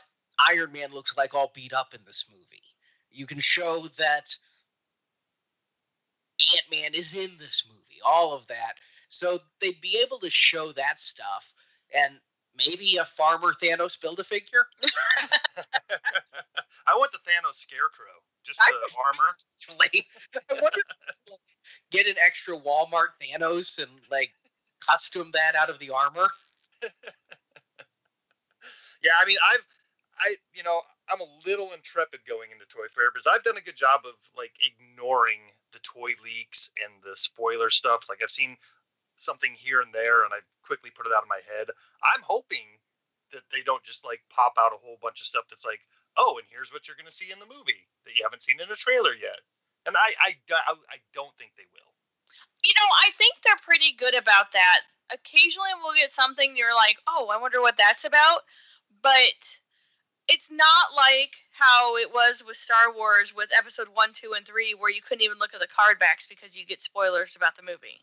D: Iron Man looks like all beat up in this movie. You can show that Ant Man is in this movie, all of that. So they'd be able to show that stuff and maybe a farmer Thanos build a figure.
B: I want the Thanos Scarecrow, just
D: I-
B: the armor.
D: Actually, I wonder if get an extra Walmart Thanos and like custom that out of the armor.
B: Yeah, I mean, I've, I, you know, I'm a little intrepid going into Toy Fair because I've done a good job of like ignoring the toy leaks and the spoiler stuff. Like I've seen something here and there, and I quickly put it out of my head. I'm hoping that they don't just like pop out a whole bunch of stuff that's like, oh, and here's what you're going to see in the movie that you haven't seen in a trailer yet. And I, I, I, I don't think they will.
C: You know, I think they're pretty good about that. Occasionally we'll get something you're like, oh, I wonder what that's about. But it's not like how it was with Star Wars with episode one, two, and three, where you couldn't even look at the card backs because you get spoilers about the movie.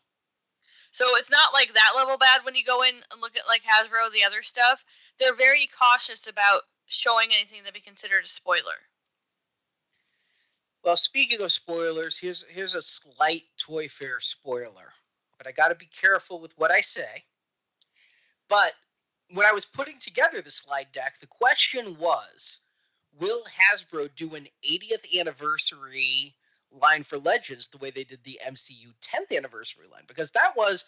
C: So it's not like that level bad when you go in and look at like Hasbro, the other stuff. They're very cautious about showing anything that be considered a spoiler.
D: Well, speaking of spoilers, here's here's a slight Toy Fair spoiler, but I got to be careful with what I say. But when I was putting together the slide deck, the question was, will Hasbro do an 80th anniversary line for Legends the way they did the MCU 10th anniversary line? Because that was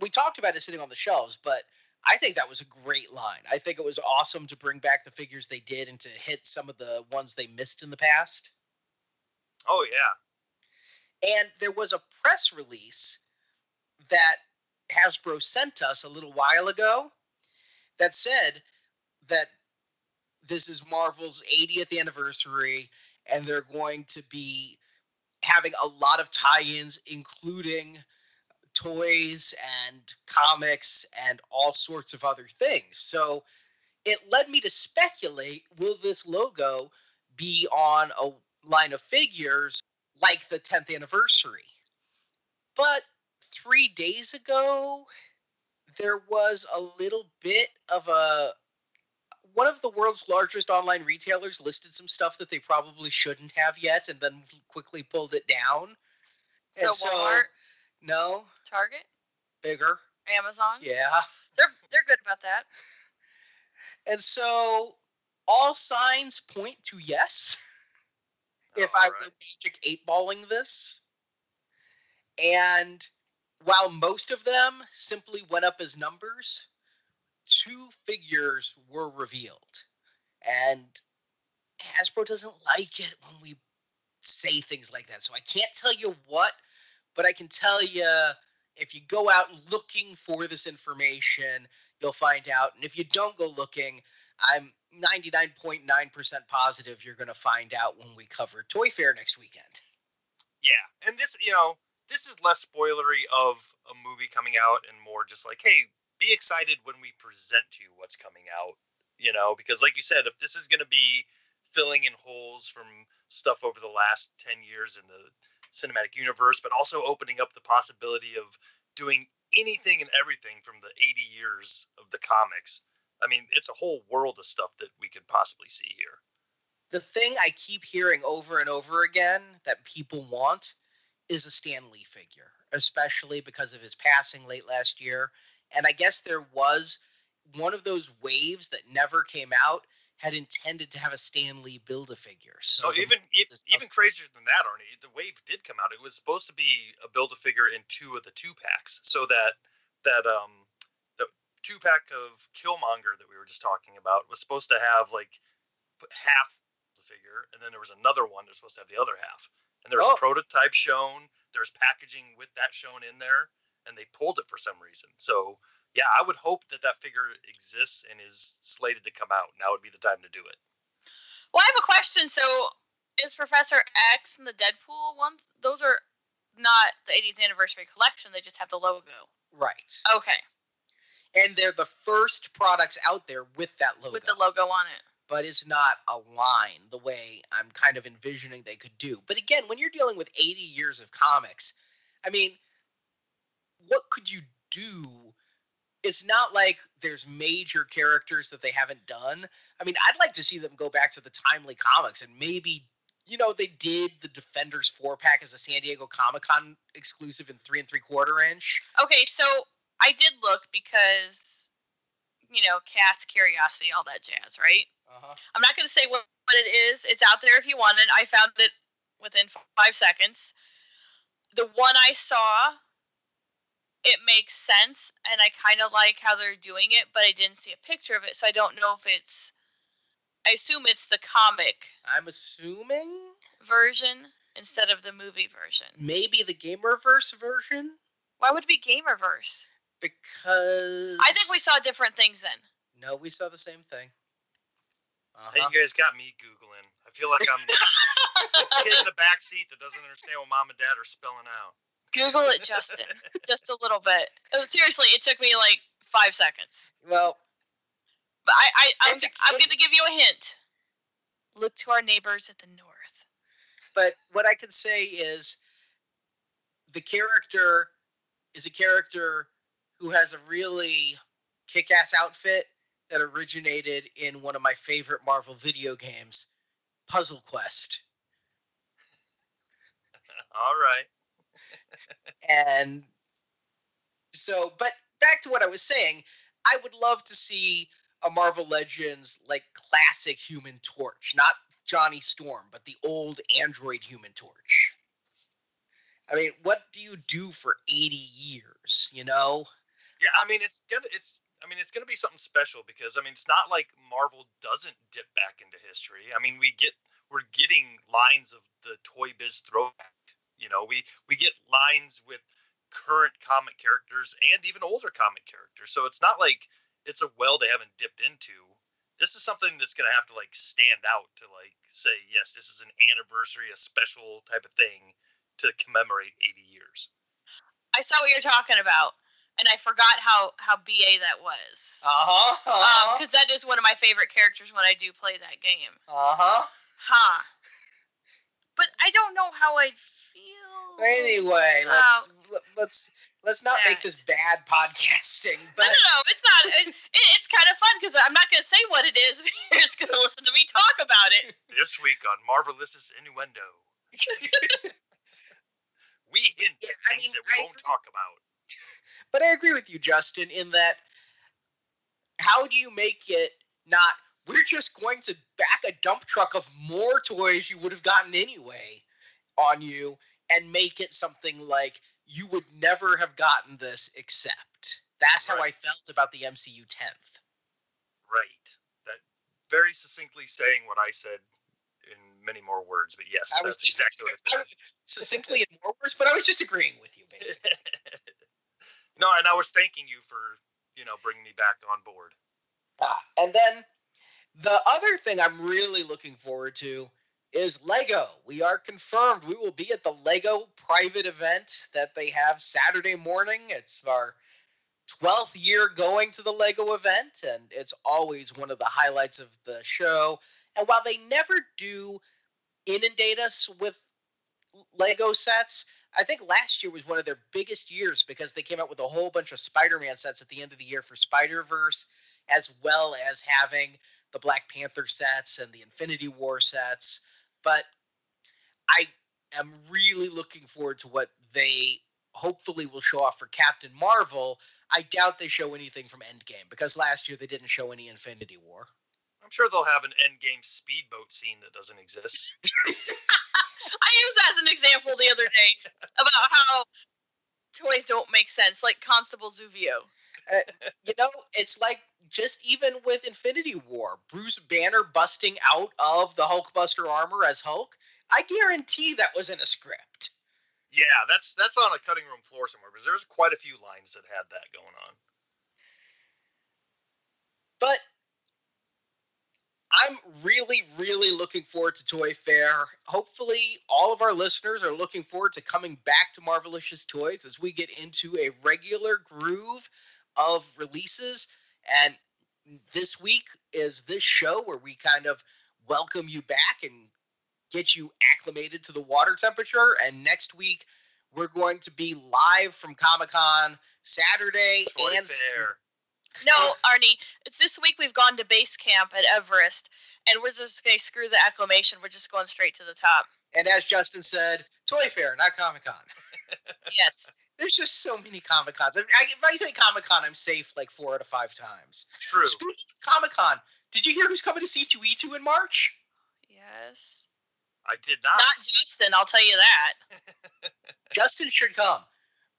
D: we talked about it sitting on the shelves, but I think that was a great line. I think it was awesome to bring back the figures they did and to hit some of the ones they missed in the past.
B: Oh yeah,
D: And there was a press release that Hasbro sent us a little while ago that said that this is Marvel's 80th anniversary and they're going to be having a lot of tie ins, including toys and comics and all sorts of other things. So it led me to speculate will this logo be on a line of figures like the 10th anniversary. But three days ago, there was a little bit of a. One of the world's largest online retailers listed some stuff that they probably shouldn't have yet and then quickly pulled it down.
C: So
D: And
C: Walmart,
D: no,
C: Target,
D: bigger.
C: Amazon.
D: Yeah.
C: They're they're good about that.
D: And so all signs point to yes. if oh, I
B: All
D: were
B: right.
D: magic eight balling this. And while most of them simply went up as numbers, two figures were revealed. And Hasbro doesn't like it when we say things like that. So I can't tell you what, but I can tell you if you go out looking for this information, you'll find out. And if you don't go looking, I'm 99.9% positive you're going to find out when we cover Toy Fair next weekend.
B: Yeah, and this, you know, this is less spoilery of a movie coming out and more just like, hey, be excited when we present to you what's coming out. You know, because like you said, if this is going to be filling in holes from stuff over the last ten years in the cinematic universe, but also opening up the possibility of doing anything and everything from the 80 years of the comics. I mean, it's a whole world of stuff that we could possibly see here.
D: The thing I keep hearing over and over again that people want is a Stan Lee figure, especially because of his passing late last year. And I guess there was one of those waves that never came out had intended to have a Stan Lee build a figure. So
B: Oh, even even crazier than that, Arnie. The wave did come out. It was supposed to be a build a figure in two of the two packs, so that that um the two pack of Killmonger that we were just talking about was supposed to have like half the figure, and then there was another one that's supposed to have the other half. And there was
D: Oh.
B: prototype shown. There was packaging with that shown in there, and they pulled it for some reason. So yeah, I would hope that that figure exists and is slated to come out. Now would be the time to do it.
C: Well, I have a question. So, is Professor X and the Deadpool ones? Those are not the 80th anniversary collection. They just have the logo.
D: right.
C: Okay,
D: And they're the first products out there with that logo.
C: with the logo on it.
D: But it's not a line the way I'm kind of envisioning they could do. But again, when you're dealing with 80 years of comics, I mean, what could you do? It's not like there's major characters that they haven't done. I mean, I'd like to see them go back to the timely comics and maybe, you know, they did the Defenders four pack as a San Diego Comic Con exclusive in three and three quarter inch.
C: Okay, so I did look because, you know, cats, curiosity, all that jazz, right?
D: Uh-huh.
C: I'm not going to say what, what it is. It's out there if you want it. I found it within five seconds. The one I saw, it makes sense, and I kind of like how they're doing it, but I didn't see a picture of it, so I don't know if it's. I assume it's the comic
D: I'm assuming
C: version instead of the movie version.
D: maybe the Gamerverse version
C: Why would it be Gamerverse?
D: Because
C: I think we saw different things then.
D: No, we saw the same thing. Uh-huh.
B: you guys got me googling. I feel like I'm a kid in the back seat that doesn't understand what mom and dad are spelling out.
C: Google it, Justin. Just a little bit. Uh, Seriously, it took me like five seconds.
D: Well,
C: But I, I I'm,
D: It's a
C: I'm going to give you a hint. Look to our neighbors at the north.
D: but what I can say is the character is a character who has a really kick-ass outfit that originated in one of my favorite Marvel video games, Puzzle Quest.
B: All right.
D: And so, but back to what I was saying, I would love to see a Marvel Legends like classic Human Torch, not Johnny Storm, but the old Android Human Torch. I mean, what do you do for 80 years, you know?
B: Yeah, I mean it's gonna it's I mean it's gonna be something special because I mean it's not like Marvel doesn't dip back into history. I mean we get we're getting lines of the Toy Biz throwback. You know, we we get lines with current comic characters and even older comic characters. So it's not like it's a well they haven't dipped into. This is something that's gonna have to like stand out to like say yes, this is an anniversary, a special type of thing to commemorate 80 years.
C: I saw what you're talking about, and I forgot how how BA that was. Uh huh.
D: Because uh-huh.
C: um, uh-huh. that is one of my favorite characters when I do play that game.
D: Uh
C: huh. Huh. But I don't know how I feel.
D: Anyway, let's let's let's not that. make this bad podcasting. But
C: no, no, no it's not. It, it's kind of fun because I'm not going to say what it is. You're just going to listen to me talk about it.
B: This week on Marvelous Innuendo, we hint yeah, things I mean, that we I, won't talk about.
D: But I agree with you, Justin, in that how do you make it not? We're just going to back a dump truck of more toys you would have gotten anyway on you and make it something like you would never have gotten this except. That's right. how I felt about the MCU 10th.
B: Right. That very succinctly saying what I said in many more words, but yes, that's just, exactly what I
D: felt. Succinctly in more words, but I was just agreeing with you, basically.
B: no, and I was thanking you for, you know, bringing me back on board.
D: Ah, and then the other thing I'm really looking forward to is Lego. We are confirmed we will be at the Lego private event that they have Saturday morning. It's our 12th year going to the Lego event, and it's always one of the highlights of the show. And while they never do inundate us with Lego sets, I think last year was one of their biggest years because they came out with a whole bunch of Spider Man sets at the end of the year for Spider Verse, as well as having the Black Panther sets and the Infinity War sets but I am really looking forward to what they hopefully will show off for Captain Marvel. I doubt they show anything from Endgame because last year they didn't show any Infinity War.
B: I'm sure they'll have an Endgame speedboat scene that doesn't exist.
C: I used that as an example the other day about how toys don't make sense, like Constable Zuvio.
D: Uh, you know, it's like just even with Infinity War, Bruce Banner busting out of the Hulkbuster armor as Hulk, I guarantee that was in a script.
B: Yeah, that's that's on a cutting room floor somewhere because there's quite a few lines that had that going on.
D: But I'm really, really looking forward to Toy Fair. Hopefully, all of our listeners are looking forward to coming back to Marvelicious Toys as we get into a regular groove of releases. And this week is this show where we kind of welcome you back and get you acclimated to the water temperature. And next week, we're going to be live from Comic Con Saturday and
B: fair.
C: No, Arnie, it's this week we've gone to base camp at Everest, and we're just going to screw the acclimation. We're just going straight to the top.
D: And as Justin said, Toy Fair, not Comic Con.
C: yes
D: there's just so many Comic Cons. I mean, I, if I say Comic Con, I'm safe like four out of five times.
B: True.
D: Speaking of Comic Con, did you hear who's coming to C2E2 in March?
C: Yes.
B: I did not.
C: Not Justin, I'll tell you that.
D: Justin should come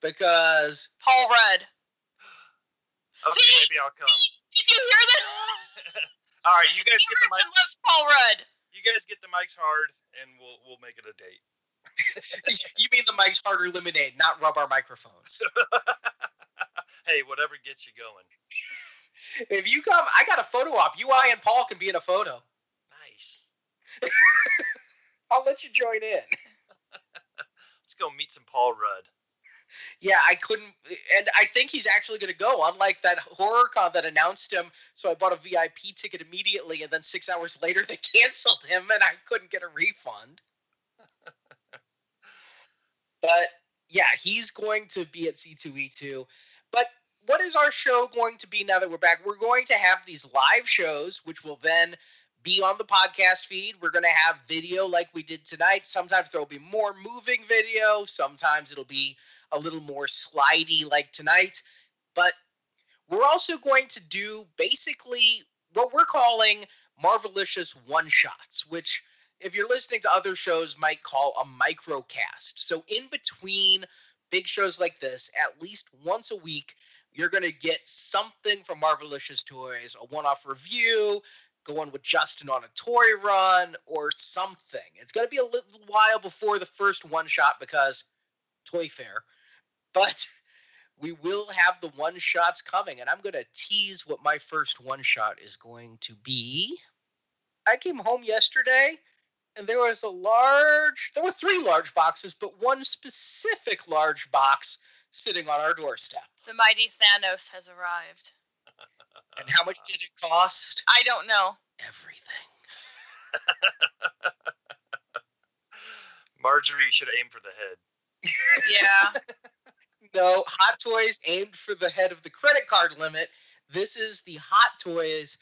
D: because
C: Paul Rudd.
B: Okay, See, maybe I'll come.
C: Did you hear that?
B: All right, you guys get the mic.
C: Loves Paul Rudd.
B: You guys get the mics hard, and we'll we'll make it a date.
D: you mean the mics Harder Lemonade, not rub our microphones.
B: hey, whatever gets you going.
D: If you come, I got a photo op. You, I, and Paul can be in a photo.
B: Nice.
D: I'll let you join in.
B: Let's go meet some Paul Rudd.
D: Yeah, I couldn't, and I think he's actually going to go. Unlike that horror con that announced him, so I bought a VIP ticket immediately, and then six hours later they canceled him, and I couldn't get a refund. But yeah, he's going to be at C2E2. But what is our show going to be now that we're back? We're going to have these live shows, which will then be on the podcast feed. We're going to have video like we did tonight. Sometimes there will be more moving video, sometimes it'll be a little more slidey like tonight. But we're also going to do basically what we're calling Marvelicious one shots, which if you're listening to other shows, might call a microcast. So in between big shows like this, at least once a week, you're going to get something from Marvelicious Toys, a one-off review, going with Justin on a toy run, or something. It's going to be a little while before the first one shot because Toy Fair, but we will have the one shots coming, and I'm going to tease what my first one shot is going to be. I came home yesterday and there was a large there were three large boxes but one specific large box sitting on our doorstep.
C: The mighty thanos has arrived.
D: And how much did it cost?
C: I don't know.
D: Everything.
B: Marjorie should aim for the head.
C: Yeah.
D: No, Hot Toys aimed for the head of the credit card limit. This is the Hot Toys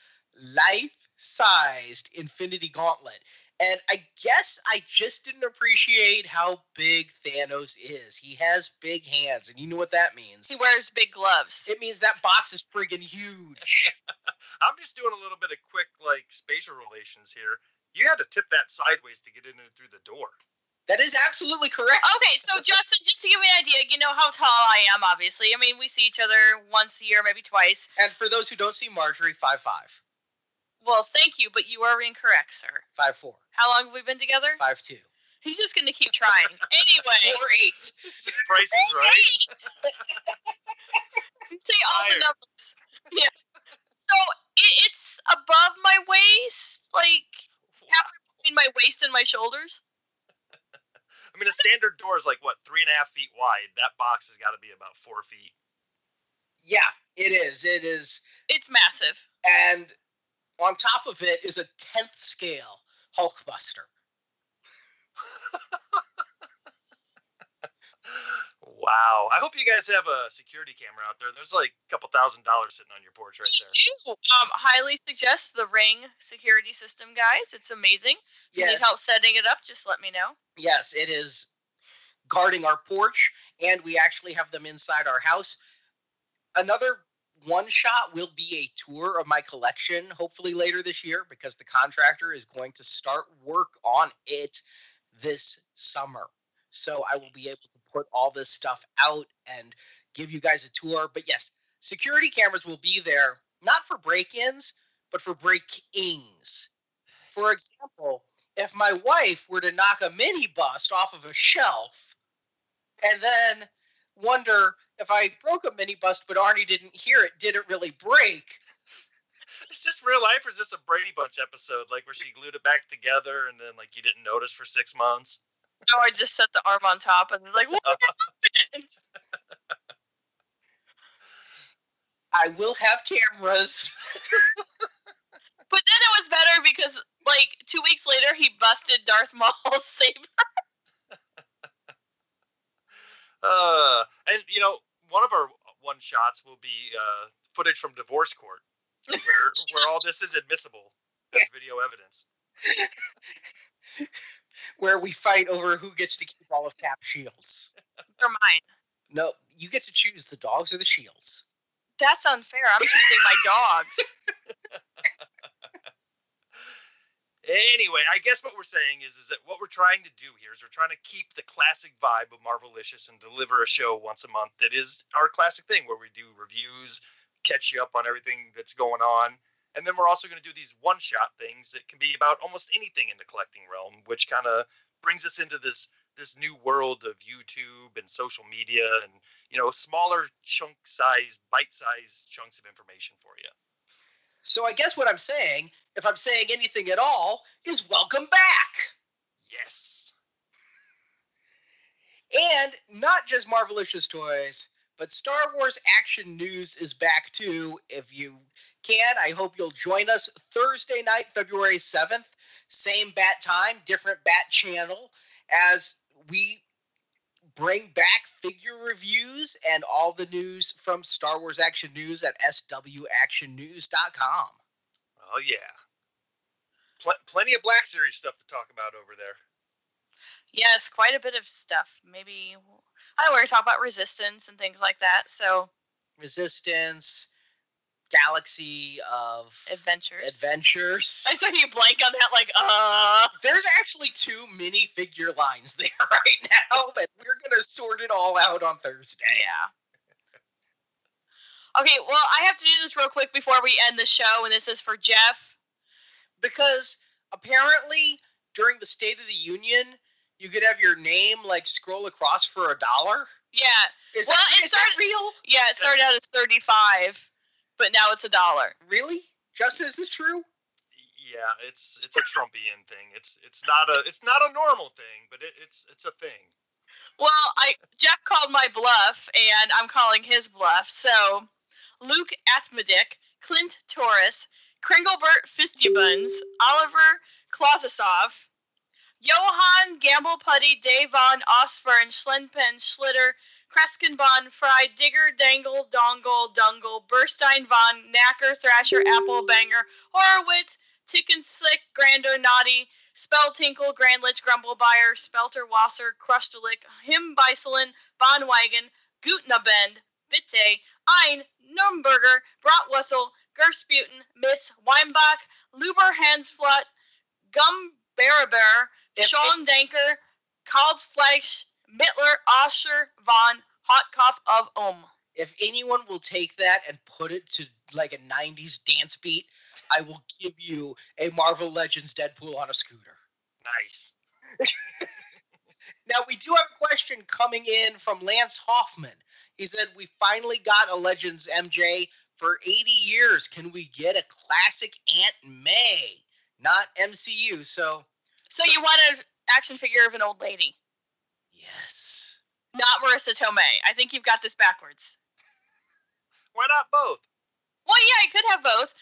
D: life-sized Infinity Gauntlet. And I guess I just didn't appreciate how big Thanos is. He has big hands, and you know what that means.
C: He wears big gloves.
D: It means that box is friggin' huge.
B: I'm just doing a little bit of quick like spatial relations here. You had to tip that sideways to get in and through the door.
D: That is absolutely correct.
C: Okay, so Justin, just to give me an idea, you know how tall I am, obviously. I mean, we see each other once a year, maybe twice.
D: And for those who don't see Marjorie, five five,
C: Well, thank you, but you are incorrect, sir.
D: five four,
C: How long have we been together?
D: five two,
C: He's just going to keep trying. Anyway,
D: four eight.
B: This price is right.
C: You say all the numbers. Yeah. So it, it's above my waist, like halfway between my waist and my shoulders.
B: I mean, a standard door is like what three and a half feet wide. That box has got to be about four feet.
D: Yeah, it is. It is.
C: It's massive.
D: And on top of it is a tenth scale Hulkbuster.
B: Wow. I hope you guys have a security camera out there. There's like a couple thousand dollars sitting on your porch right there.
C: Um, highly suggest the Ring security system, guys. It's amazing. If you need help setting it up, just let me know.
D: yes, it is guarding our porch, and we actually have them inside our house. Another one shot will be a tour of my collection, hopefully later this year, because the contractor is going to start work on it this summer. So I will be able to put all this stuff out and give you guys a tour. But yes, security cameras will be there, not for break ins, but for break ins. For example, if my wife were to knock a mini bust off of a shelf and then wonder if I broke a mini bust but Arnie didn't hear it, did it really break?
B: Is this real life or is this a Brady Bunch episode, like where she glued it back together and then like you didn't notice for six months?
C: No, I just set the arm on top and like, what happened?
D: I will have cameras.
C: But then it was better because like two weeks later he busted Darth Maul's saber.
B: Uh, and you know, one of our one shots will be uh, footage from divorce court, where where all this is admissible as video evidence.
D: Where we fight over who gets to keep all of Cap's shields.
C: They're mine.
D: No, you get to choose the dogs or the shields.
C: That's unfair. I'm choosing my dogs.
B: Anyway, I guess what we're saying is, is that what we're trying to do here is we're trying to keep the classic vibe of Marvelicious and deliver a show once a month that is our classic thing where we do reviews, catch you up on everything that's going on. And then we're also going to do these one shot things that can be about almost anything in the collecting realm, which kind of brings us into this this new world of YouTube and social media and you know smaller chunk sized bite sized chunks of information for you.
D: So I guess what I'm saying, if I'm saying anything at all, is welcome back.
B: Yes.
D: And not just Marvelicious Toys, but Star Wars Action News is back too. If you can, I hope you'll join us Thursday night, February 7th. Same bat time, different bat channel, as we bring back figure reviews and all the news from Star Wars Action News at swactionnews.com.
B: Oh yeah. Pl- plenty of Black Series stuff to talk about over there.
C: Yes, quite a bit of stuff. Maybe I know we're gonna talk about resistance and things like that. So
D: Resistance, Galaxy of
C: adventures.
D: Adventures.
C: I saw you blank on that, like, uh.
D: There's actually two mini figure lines there right now, but we're gonna sort it all out on Thursday.
C: Yeah. Okay, well, I have to do this real quick before we end the show, and this is for Jeff.
D: Because apparently during the State of the Union, you could have your name like scroll across for a dollar.
C: Yeah,
D: Is
C: Well,
D: that,
C: it
D: is that real?
C: yeah, it started out as thirty-five, but now it's a dollar.
D: Really? Justin, is this true?
B: Yeah, it's it's a Trumpian thing. It's it's not a it's not a normal thing, but it, it's it's a thing.
C: Well, I Jeff called my bluff, and I'm calling his bluff. So, Luke Atmadick, Clint Torres, Kringlebert Fistybuns, Oliver Klosasov, Johann, Gamble Putty, Davon, Osborne, Schlenpen, Schlitter, Kreskenbon, Fry, Digger, Dangle, Dongle, Dungle, Burstein, Von, Knacker, Thrasher, Apple, Banger, Horowitz, Ticken Slick, Grander, Naughty, Spelltinkle, Grandlich, Grumblebuyer, Spelter, Wasser, Crustalick, Him, Beiselen, Bonwagon, Gutnabend, Bitte, Ein, Nürnberger, Bratwussel, Gersputin, Mitz, Weinbach, Luber, Hansflut, Gum, Baraber, Sean Danker, Karlsfleisch, Mittler, Osher, Von, Hotkopf of Ohm.
D: If anyone will take that and put it to like a 90s dance beat, I will give you a Marvel Legends Deadpool on a scooter.
B: Nice.
D: Now, we do have a question coming in from Lance Hoffman. He said, We finally got a Legends MJ for 80 years. Can we get a classic Aunt May? Not MCU. So,
C: So you want an action figure of an old lady,
D: yes.
C: not Marisa Tomei. I think you've got this backwards.
B: Why not both?
C: Well, yeah, I could have both.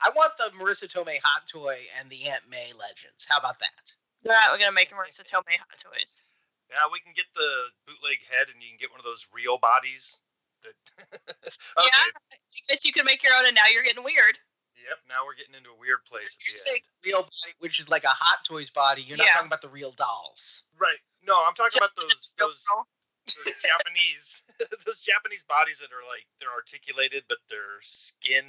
D: I want the Marisa Tomei hot toy and the Aunt May Legends. How about that?
C: They're going to make Marisa Tomei hot toys.
B: Yeah, we can get the bootleg head, and you can get one of those real bodies. That. okay.
C: Yeah. I guess you can make your own, and now you're getting weird.
B: Yep. Now we're getting into a weird place at
D: You
B: the
D: say
B: end.
D: real body, which is like a Hot Toys body. You're not
C: Yeah.
D: talking about the real dolls.
B: Right. No, I'm talking about those those, those Japanese those Japanese bodies that are like they're articulated, but their skin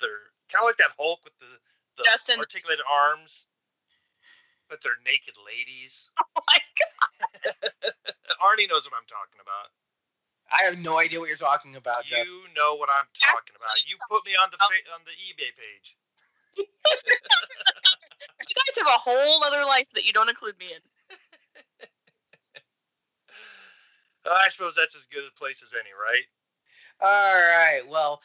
B: they're kind of like that Hulk with the the
C: Justin.
B: articulated arms, but they're naked ladies.
C: Oh my god.
B: Arnie knows what I'm talking about.
D: I have no idea what you're talking about,
B: You
D: Justin.
B: know what I'm talking about. You put me on the fa- on the eBay page.
C: You guys have a whole other life that you don't include me in.
B: Oh, I suppose that's as good a place as any, right?
D: All right. Well,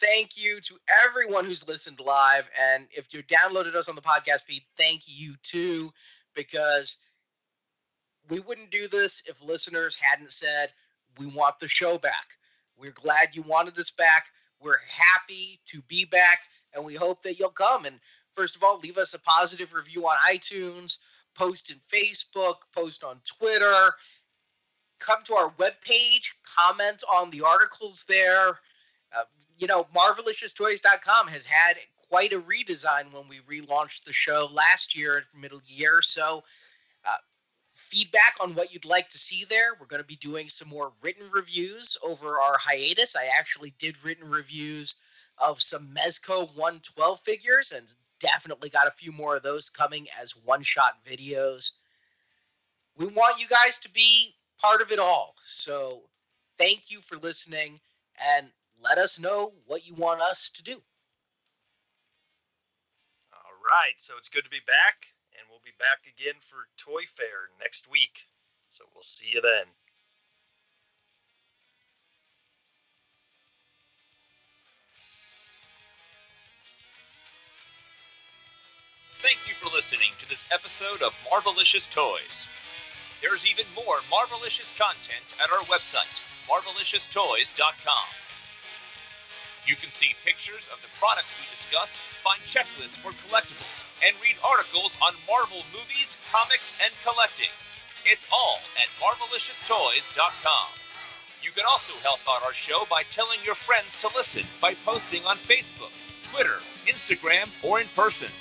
D: thank you to everyone who's listened live. And if you downloaded us on the podcast feed, thank you too, because we wouldn't do this if listeners hadn't said, we want the show back. We're glad you wanted us back. We're happy to be back, and we hope that you'll come. And first of all, leave us a positive review on iTunes, post in Facebook, post on Twitter, come to our webpage, comment on the articles there. Uh, you know, marvelicioustoys.com has had quite a redesign when we relaunched the show last year middle year. So, uh, feedback on what you'd like to see there. We're going to be doing some more written reviews over our hiatus. I actually did written reviews of some Mezco 112 figures and definitely got a few more of those coming as one shot videos. We want you guys to be part of it all. So thank you for listening and let us know what you want us to do.
B: All right. So it's good to be back, and we'll be back again for Toy Fair next week. So we'll see you then.
A: Thank you for listening to this episode of Marvelicious Toys. There's even more Marvelicious content at our website, marvelicioustoys.com. You can see pictures of the products we discussed, find checklists for collectibles, and read articles on Marvel movies, comics, and collecting. It's all at marvelicioustoys.com. You can also help out our show by telling your friends to listen by posting on Facebook, Twitter, Instagram, or in person.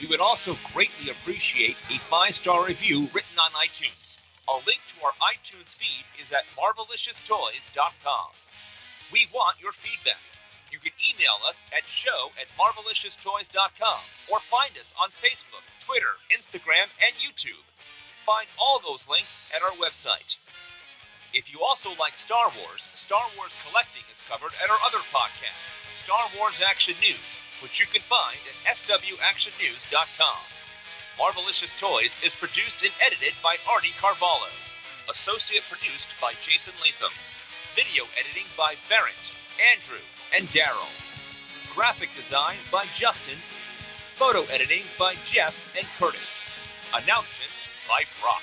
A: We would also greatly appreciate a five star review written on iTunes. A link to our iTunes feed is at marvelicioustoys.com. We want your feedback. You can email us at show at marvelicioustoys.com or find us on Facebook, Twitter, Instagram, and YouTube. Find all those links at our website. If you also like Star Wars, Star Wars Collecting is covered at our other podcast, Star Wars Action News, which you can find at swactionnews.com. Marvelicious Toys is produced and edited by Arnie Carvalho. Associate produced by Jason Latham. Video editing by Barrett, Andrew, and Daryl. Graphic design by Justin. Photo editing by Jeff and Curtis. Announcements by Brock.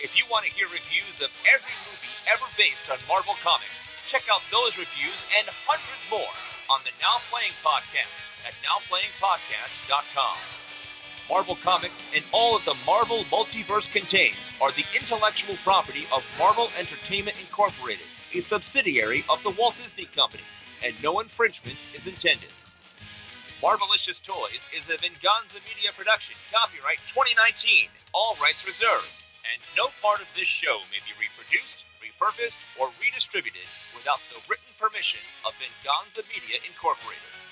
A: If you want to hear reviews of every movie ever based on Marvel Comics, check out those reviews and hundreds more on the Now Playing Podcast at nowplayingpodcast.com. Marvel Comics, and all that the Marvel multiverse contains are the intellectual property of Marvel Entertainment Incorporated, a subsidiary of the Walt Disney Company, and no infringement is intended. Marvelicious Toys is a Venganza Media production, copyright 2019, all rights reserved, and no part of this show may be reproduced, repurposed, or redistributed without the written permission of Venganza Media Incorporated.